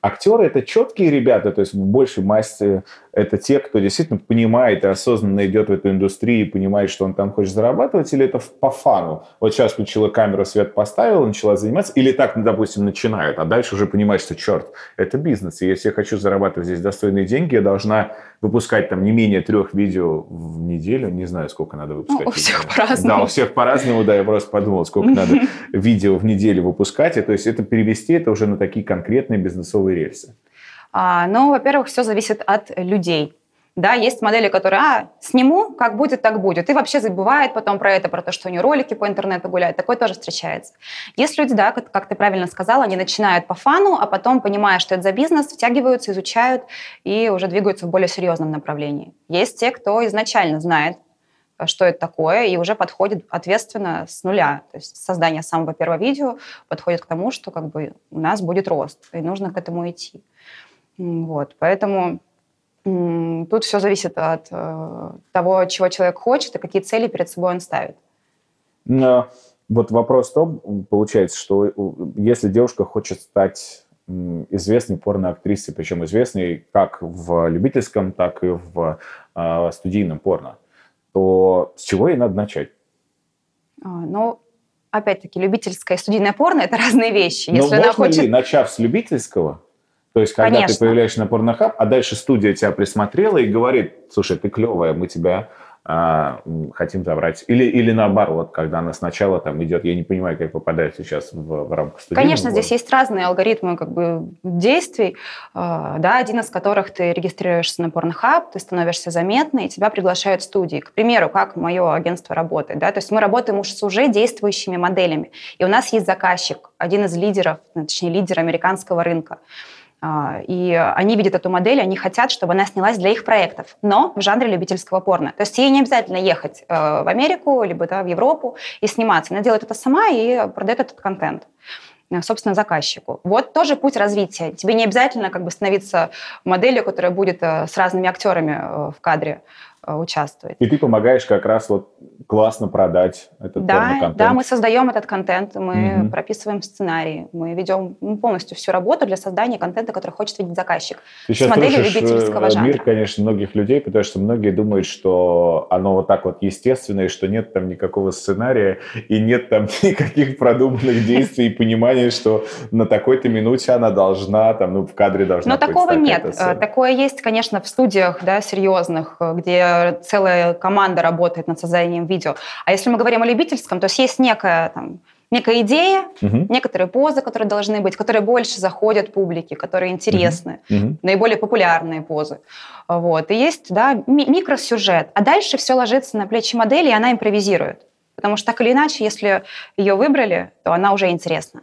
Speaker 1: Актеры это четкие ребята, то есть в большей массе это те, кто действительно понимает и осознанно идет в эту индустрию и понимает, что он там хочет зарабатывать, или это по фану? Вот сейчас включила камеру, свет поставила, начала заниматься, или так, ну, допустим, начинают, а дальше уже понимает, что черт, это бизнес, и если я хочу зарабатывать здесь достойные деньги, я должна выпускать там не менее трех видео в неделю, не знаю, сколько надо выпускать. Ну,
Speaker 2: у всех по-разному.
Speaker 1: Да, у всех по-разному, да, я просто подумал, сколько надо [laughs] видео в неделю выпускать, и то есть это перевести это уже на такие конкретные бизнесовые рельсы.
Speaker 2: А, ну, во-первых, все зависит от людей. Да, есть модели, которые, а, сниму, как будет, так будет. И вообще забывает потом про это, про то, что у нее ролики по интернету гуляют. Такое тоже встречается. Есть люди, да, как, как ты правильно сказала, они начинают по фану, а потом, понимая, что это за бизнес, втягиваются, изучают и уже двигаются в более серьезном направлении. Есть те, кто изначально знает, что это такое, и уже подходит ответственно с нуля. То есть создание самого первого видео подходит к тому, что как бы у нас будет рост, и нужно к этому идти. Вот, поэтому тут все зависит от э, того, чего человек хочет и какие цели перед собой он ставит.
Speaker 1: Но вот вопрос в том, получается, что если девушка хочет стать известной порноактрисой, причем известной как в любительском, так и в э, студийном порно, то с чего ей надо начать?
Speaker 2: А, ну, опять-таки, любительское и студийное порно – это [laughs] разные вещи.
Speaker 1: Если Но можно хочет... ли, начав с любительского, то есть, когда Конечно. ты появляешься на порнохаб, а дальше студия тебя присмотрела и говорит, слушай, ты клевая, мы тебя а, хотим забрать. Или, или наоборот, когда она сначала там идет, я не понимаю, как попадает сейчас в, в рамках студии.
Speaker 2: Конечно, здесь есть разные алгоритмы как бы, действий, а, да, один из которых ты регистрируешься на Pornhub, ты становишься заметной, и тебя приглашают в студии. К примеру, как мое агентство работает. Да? То есть мы работаем уж с уже действующими моделями. И у нас есть заказчик, один из лидеров, точнее лидер американского рынка. А, и они видят эту модель, они хотят, чтобы она снялась для их проектов, но в жанре любительского порно. То есть ей не обязательно ехать э, в Америку, либо да, в Европу и сниматься. Она делает это сама и продает этот контент э, собственно, заказчику. Вот тоже путь развития. Тебе не обязательно как бы становиться моделью, которая будет э, с разными актерами в кадре участвовать.
Speaker 1: И ты помогаешь как раз вот классно продать этот
Speaker 2: да, контент. Да, мы создаем этот контент, мы угу. прописываем сценарий, мы ведем ну, полностью всю работу для создания контента, который хочет видеть заказчик.
Speaker 1: Ты сейчас с моделью любительского э, жанра. мир, конечно, многих людей, потому что многие думают, что оно вот так вот естественно, и что нет там никакого сценария, и нет там [laughs] никаких продуманных действий, и понимания, что на такой-то минуте она должна, там, ну, в кадре должна
Speaker 2: Но такого нет. Такое есть, конечно, в студиях, да, серьезных, где целая команда работает над созданием видео, видео. А если мы говорим о любительском, то есть есть некая там, некая идея, угу. некоторые позы, которые должны быть, которые больше заходят публике, которые интересны, угу. наиболее популярные позы. Вот. И есть да, микросюжет. А дальше все ложится на плечи модели, и она импровизирует. Потому что так или иначе, если ее выбрали, то она уже интересна.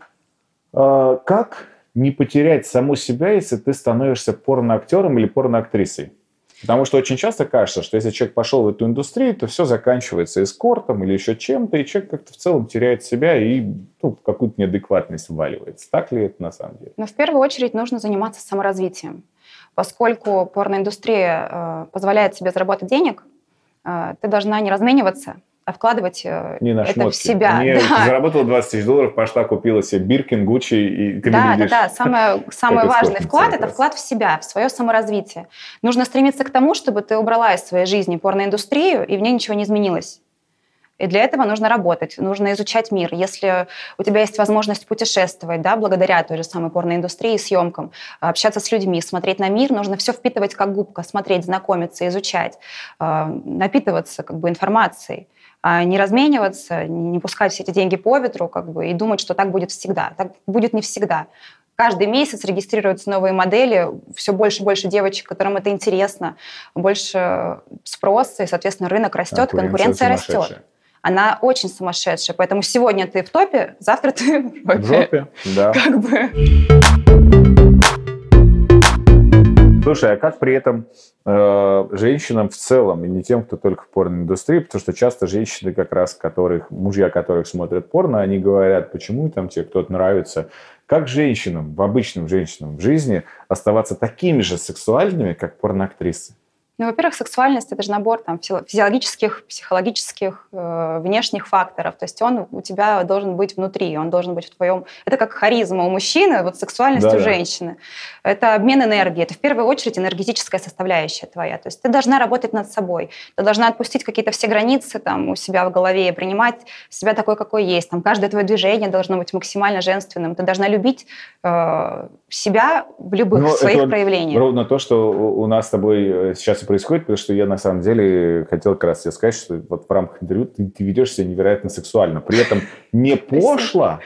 Speaker 1: А, как не потерять саму себя, если ты становишься порноактером или порноактрисой? Потому что очень часто кажется, что если человек пошел в эту индустрию, то все заканчивается эскортом или еще чем-то, и человек как-то в целом теряет себя и ну, какую-то неадекватность вваливается. Так ли это на самом деле?
Speaker 2: Но в первую очередь нужно заниматься саморазвитием. Поскольку порноиндустрия э, позволяет себе заработать денег, э, ты должна не размениваться, а вкладывать э, не это шмотки. в себя.
Speaker 1: Не [laughs] да. заработала 20 тысяч долларов, пошла, купила себе Биркин, Гуччи и ты
Speaker 2: Да, да, да. Самое, [laughs] самый важный вклад – это вклад в себя, в свое саморазвитие. Нужно стремиться к тому, чтобы ты убрала из своей жизни порноиндустрию, и в ней ничего не изменилось. И для этого нужно работать, нужно изучать мир. Если у тебя есть возможность путешествовать, да, благодаря той же самой порноиндустрии, съемкам, общаться с людьми, смотреть на мир, нужно все впитывать как губка, смотреть, знакомиться, изучать, э, напитываться как бы информацией не размениваться, не пускать все эти деньги по ветру как бы, и думать, что так будет всегда. Так будет не всегда. Каждый месяц регистрируются новые модели, все больше и больше девочек, которым это интересно, больше спроса, и, соответственно, рынок растет, конкуренция, конкуренция растет. Она очень сумасшедшая, поэтому сегодня ты в топе, завтра ты в жопе. В жопе,
Speaker 1: да. [laughs] Как бы. Слушай, а как при этом э, женщинам в целом, и не тем, кто только в порноиндустрии, потому что часто женщины, как раз которых, мужья которых смотрят порно, они говорят, почему там тебе кто-то нравится. Как женщинам, в обычным женщинам в жизни оставаться такими же сексуальными, как порноактрисы?
Speaker 2: Ну, во-первых, сексуальность это же набор там, физиологических, психологических, э, внешних факторов. То есть он у тебя должен быть внутри, он должен быть в твоем. Это как харизма у мужчины, вот сексуальность да, у женщины. Это обмен энергией. Это в первую очередь энергетическая составляющая твоя. То есть ты должна работать над собой. Ты должна отпустить какие-то все границы там, у себя в голове и принимать себя такой, какой есть. Там, каждое твое движение должно быть максимально женственным. Ты должна любить э, себя в любых ну, своих это проявлениях.
Speaker 1: Ровно то, что у нас с тобой э, сейчас и происходит, потому что я на самом деле хотел как раз тебе сказать, что вот в рамках интервью ты, ты ведешь себя невероятно сексуально. При этом не [laughs] пошло,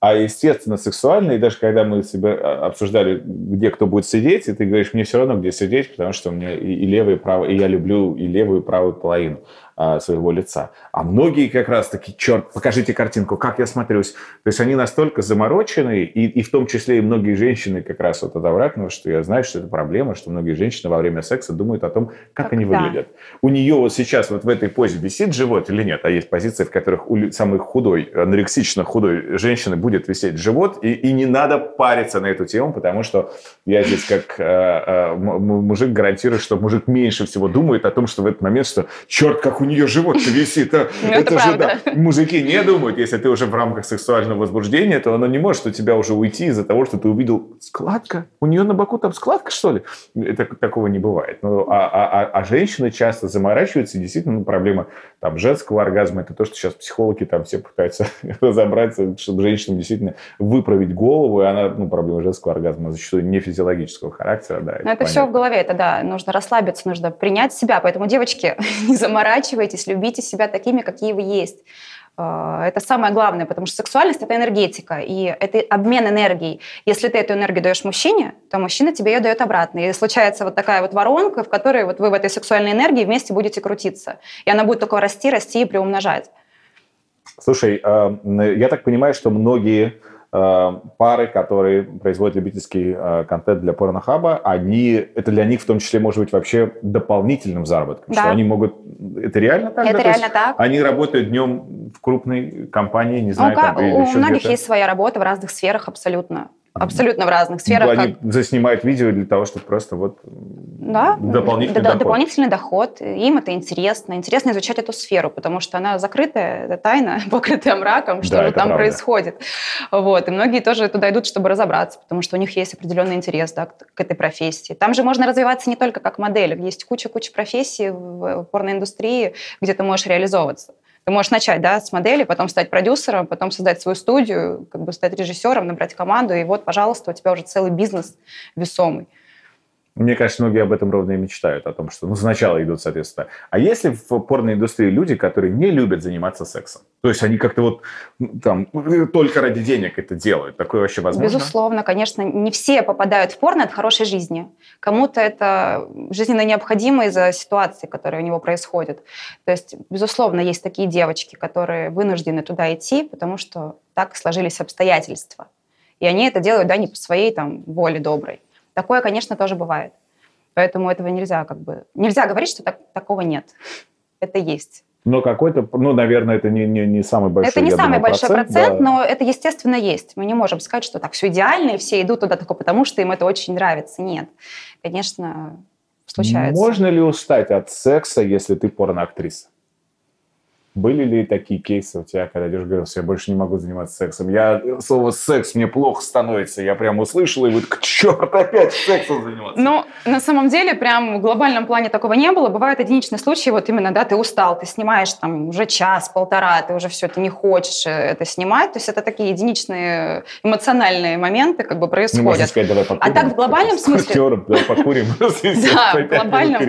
Speaker 1: а естественно сексуально. И даже когда мы себя а, обсуждали, где кто будет сидеть, и ты говоришь, мне все равно, где сидеть, потому что у меня и, и левая, и правая, и я люблю и левую, и правую половину а, своего лица. А многие как раз таки, черт, покажите картинку, как я смотрюсь. То есть они настолько заморочены, и, и в том числе и многие женщины как раз вот от обратного, что я знаю, что это проблема, что многие женщины во время секса думают о том, как, как они да. выглядят. У нее вот сейчас вот в этой позе висит живот или нет, а есть позиции, в которых у самой худой, анорексично худой женщины будет висеть живот, и, и не надо париться на эту тему, потому что я здесь как э, э, мужик гарантирую, что мужик меньше всего думает о том, что в этот момент, что черт, как у нее живот-то висит. А, [laughs]
Speaker 2: ну, это же, да.
Speaker 1: Мужики не думают, если ты уже в рамках сексуального возбуждения, то оно не может у тебя уже уйти из-за того, что ты увидел складка. У нее на боку там складка, что ли? Это, такого не бывает. Ну, а, а, а, а женщины часто заморачиваются, и действительно ну, проблема там, женского оргазма, это то, что сейчас психологи там все пытаются [laughs] разобраться, чтобы женщинам действительно выправить голову, и она, ну, проблема женского оргазма зачастую не физиологического характера. Да,
Speaker 2: это, это все в голове, это да, нужно расслабиться, нужно принять себя, поэтому, девочки, [laughs] не заморачивайтесь, любите себя такими, какие вы есть. А, это самое главное, потому что сексуальность – это энергетика, и это обмен энергией. Если ты эту энергию даешь мужчине, то мужчина тебе ее дает обратно. И случается вот такая вот воронка, в которой вот вы в этой сексуальной энергии вместе будете крутиться. И она будет только расти, расти и приумножать.
Speaker 1: Слушай, а, я так понимаю, что многие Э, пары, которые производят любительский э, контент для порнохаба, они, это для них в том числе может быть вообще дополнительным заработком, да. что они могут, это реально так?
Speaker 2: Это да? реально так.
Speaker 1: Они работают днем в крупной компании, не знаю,
Speaker 2: ну, там, или У многих есть своя работа в разных сферах абсолютно. Абсолютно в разных сферах.
Speaker 1: Они как... заснимают видео для того, чтобы просто вот
Speaker 2: да, дополнительный, да, доход. дополнительный доход. Им это интересно. Интересно изучать эту сферу, потому что она закрытая, это тайна, [laughs] покрытая мраком, что да, же там правда. происходит. Вот. И многие тоже туда идут, чтобы разобраться, потому что у них есть определенный интерес да, к этой профессии. Там же можно развиваться не только как модель. Есть куча-куча профессий в порноиндустрии, где ты можешь реализовываться. Ты можешь начать да, с модели, потом стать продюсером, потом создать свою студию, как бы стать режиссером, набрать команду, и вот, пожалуйста, у тебя уже целый бизнес весомый.
Speaker 1: Мне кажется, многие об этом ровно и мечтают, о том, что ну, сначала идут, соответственно. А если в порноиндустрии люди, которые не любят заниматься сексом? То есть они как-то вот там только ради денег это делают. Такое вообще возможно?
Speaker 2: Безусловно, конечно. Не все попадают в порно от хорошей жизни. Кому-то это жизненно необходимо из-за ситуации, которая у него происходит. То есть, безусловно, есть такие девочки, которые вынуждены туда идти, потому что так сложились обстоятельства. И они это делают, да, не по своей там воле доброй. Такое, конечно, тоже бывает. Поэтому этого нельзя как бы... Нельзя говорить, что так, такого нет. [laughs] Это есть.
Speaker 1: Но какой-то, ну, наверное, это не, не, не самый большой
Speaker 2: Это не самый думаю, большой процент, процент да. но это, естественно, есть. Мы не можем сказать, что так все идеально, и все идут туда только потому, что им это очень нравится. Нет. Конечно, случается.
Speaker 1: Можно ли устать от секса, если ты порноактриса? Были ли такие кейсы у тебя, когда идешь говорил, я больше не могу заниматься сексом? Я слово секс мне плохо становится. Я прям услышала и вот к черту опять сексом заниматься.
Speaker 2: Ну, на самом деле, прям в глобальном плане такого не было. Бывают единичные случаи, вот именно, да, ты устал, ты снимаешь там уже час, полтора, ты уже все, ты не хочешь это снимать. То есть это такие единичные эмоциональные моменты как бы происходят. Ну, можно
Speaker 1: сказать, давай покурим.
Speaker 2: А так в глобальном смысле...
Speaker 1: Давай покурим. [laughs]
Speaker 2: Да, в глобальном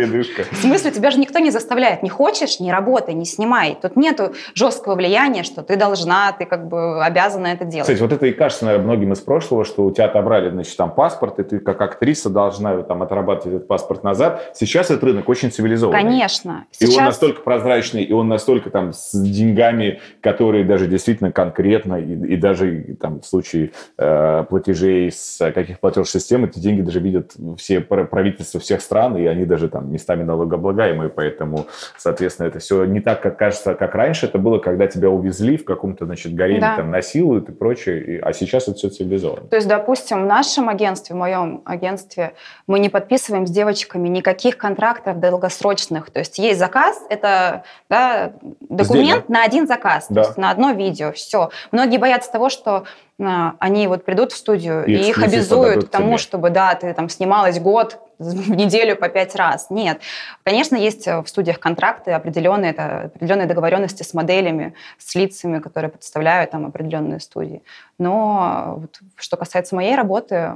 Speaker 2: смысле тебя же никто не заставляет. Не хочешь, не работай, не снимай. Тут тут нету жесткого влияния, что ты должна, ты как бы обязана это делать.
Speaker 1: Кстати, вот это и кажется, наверное, многим из прошлого, что у тебя отобрали, значит, там паспорт, и ты как актриса должна там отрабатывать этот паспорт назад. Сейчас этот рынок очень цивилизованный.
Speaker 2: Конечно.
Speaker 1: Сейчас... И он настолько прозрачный, и он настолько там с деньгами, которые даже действительно конкретно, и, и даже там в случае э, платежей с каких платежных систем, эти деньги даже видят все правительства всех стран, и они даже там местами налогооблагаемые, поэтому, соответственно, это все не так, как кажется, как раньше это было, когда тебя увезли в каком-то, значит, гареме, да. там насилуют и прочее, а сейчас это все цивилизовано.
Speaker 2: То есть, допустим, в нашем агентстве, в моем агентстве, мы не подписываем с девочками никаких контрактов долгосрочных, то есть есть заказ, это да, документ да? на один заказ, да. то есть на одно видео, все. Многие боятся того, что они вот придут в студию и, и их обязуют к тому, тебе. чтобы, да, ты там снималась год, в неделю по пять раз. Нет. Конечно, есть в студиях контракты определенные, это определенные договоренности с моделями, с лицами, которые представляют там определенные студии. Но вот, что касается моей работы,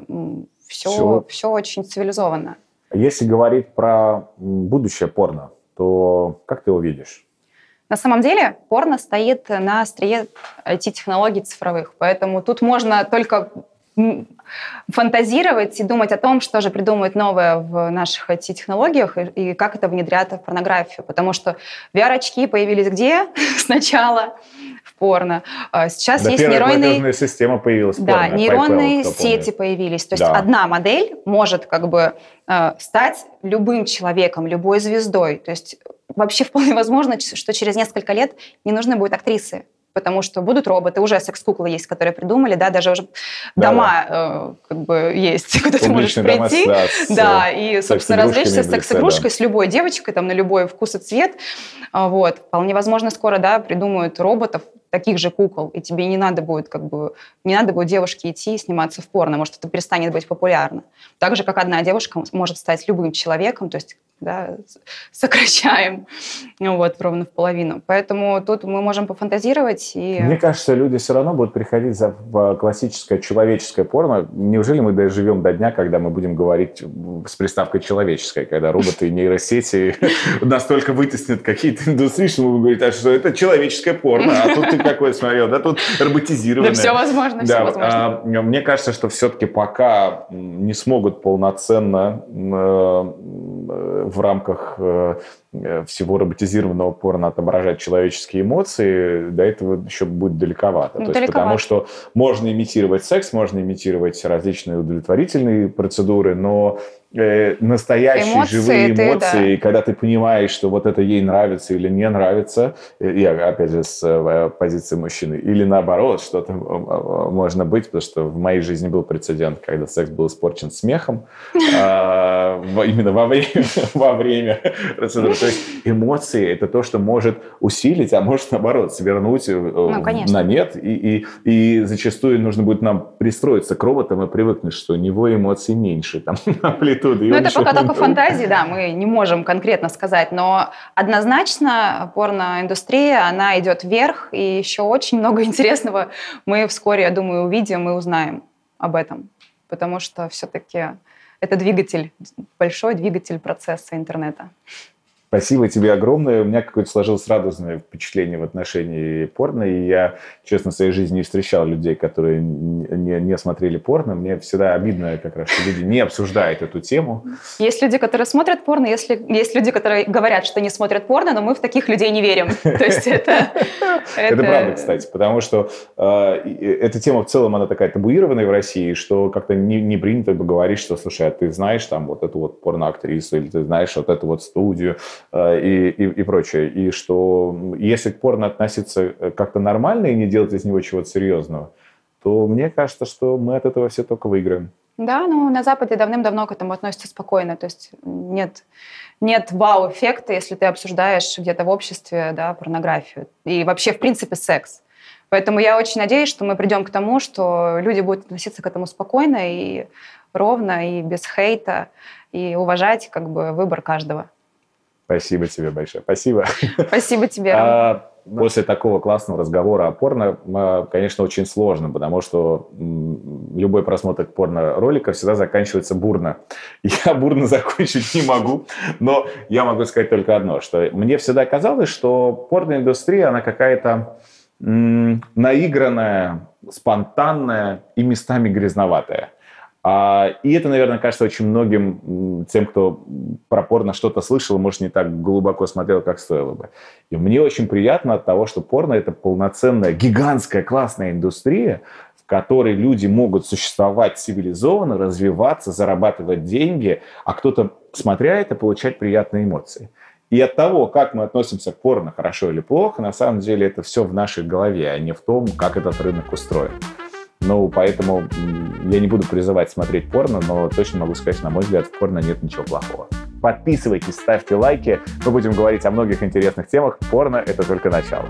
Speaker 2: все, все. все очень цивилизованно.
Speaker 1: Если говорить про будущее порно, то как ты его видишь?
Speaker 2: На самом деле порно стоит на острие IT-технологий цифровых, поэтому тут можно только фантазировать и думать о том, что же придумают новое в наших IT-технологиях и, и как это внедрят в порнографию. Потому что VR-очки появились где [laughs] сначала? В порно. А сейчас да, есть нейронные...
Speaker 1: система появилась.
Speaker 2: Да, порно, нейронные PayPal, сети появились. То есть да. одна модель может как бы э, стать любым человеком, любой звездой. То есть вообще вполне возможно, что через несколько лет не нужны будут актрисы потому что будут роботы, уже секс-куклы есть, которые придумали, да, даже уже да, дома да. Э, как бы есть, [laughs] куда ты можешь прийти, дома с, да, и, собственно, развлечься с секс-игрушкой, да. с любой девочкой, там, на любой вкус и цвет, а, вот. Вполне возможно, скоро, да, придумают роботов, таких же кукол, и тебе не надо будет как бы не надо будет девушке идти и сниматься в порно, может это перестанет быть популярно. Так же как одна девушка может стать любым человеком, то есть да, сокращаем вот, ровно в половину. Поэтому тут мы можем пофантазировать. И...
Speaker 1: Мне кажется, люди все равно будут приходить за, в классическое человеческое порно. Неужели мы доживем до дня, когда мы будем говорить с приставкой «человеческое», когда роботы и нейросети [laughs] настолько вытеснят какие-то индустрии, что мы будем говорить, а что это человеческое порно, а тут ты какое смотрел, да, тут роботизированное.
Speaker 2: Да все возможно, все возможно.
Speaker 1: А, мне кажется, что все-таки пока не смогут полноценно э, в рамках э, э, всего роботизированного порно отображать человеческие эмоции, до этого еще будет далековато. Ну, То далековато. есть, потому что можно имитировать секс, можно имитировать различные удовлетворительные процедуры, но э, настоящие эмоции, живые эмоции, ты, да. когда ты понимаешь, что вот это ей нравится или не нравится, я опять же с э, позиции мужчины, или наоборот, что-то можно быть, потому что в моей жизни был прецедент, когда секс был испорчен смехом, [laughs] а, именно во время, [laughs] во время процедуры. То есть эмоции – это то, что может усилить, а может, наоборот, свернуть э, ну, на нет. И, и, и зачастую нужно будет нам пристроиться к роботам и привыкнуть, что у него эмоций меньше, там, [laughs] амплитуды.
Speaker 2: Ну, это пока только фантазии, да, мы не можем конкретно сказать, но однозначно порноиндустрия, она идет вверх, и еще очень много [laughs] интересного мы вскоре, я думаю, увидим и узнаем об этом, потому что все-таки это двигатель, большой двигатель процесса интернета.
Speaker 1: Спасибо тебе огромное. У меня какое-то сложилось радостное впечатление в отношении порно. И я, честно, в своей жизни не встречал людей, которые не, не смотрели порно. Мне всегда обидно как раз, что люди не обсуждают эту тему.
Speaker 2: Есть люди, которые смотрят порно, если есть люди, которые говорят, что не смотрят порно, но мы в таких людей не верим. То есть [laughs] это...
Speaker 1: Это правда, кстати, потому что э, эта тема в целом, она такая табуированная в России, что как-то не принято говорить, что, слушай, а ты знаешь там вот эту вот порноактрису, или ты знаешь вот эту вот студию, и, и, и прочее. И что если к порно относиться э, как-то нормально и не делать из него чего-то серьезного, то мне кажется, что мы от этого все только выиграем.
Speaker 2: Да, ну на Западе давным-давно к этому относятся спокойно. То есть нет, нет вау-эффекта, если ты обсуждаешь где-то в обществе да, порнографию. И вообще, в принципе, секс. Поэтому я очень надеюсь, что мы придем к тому, что люди будут относиться к этому спокойно и ровно, и без хейта, и уважать как бы выбор каждого.
Speaker 1: Спасибо тебе большое. Спасибо.
Speaker 2: Спасибо тебе. А,
Speaker 1: после такого классного разговора о порно, конечно, очень сложно, потому что любой просмотр порно-ролика всегда заканчивается бурно. [laughs] Я бурно закончить не могу, но я могу сказать только одно, что мне всегда казалось, что порноиндустрия, она какая-то наигранная, спонтанная и местами грязноватая. А, и это, наверное, кажется очень многим тем, кто про порно что-то слышал, может, не так глубоко смотрел, как стоило бы. И мне очень приятно от того, что порно — это полноценная, гигантская, классная индустрия, в которой люди могут существовать цивилизованно, развиваться, зарабатывать деньги, а кто-то, смотря это, получать приятные эмоции. И от того, как мы относимся к порно, хорошо или плохо, на самом деле это все в нашей голове, а не в том, как этот рынок устроен. Ну, поэтому я не буду призывать смотреть порно, но точно могу сказать, на мой взгляд, в порно нет ничего плохого. Подписывайтесь, ставьте лайки. Мы будем говорить о многих интересных темах. Порно — это только начало.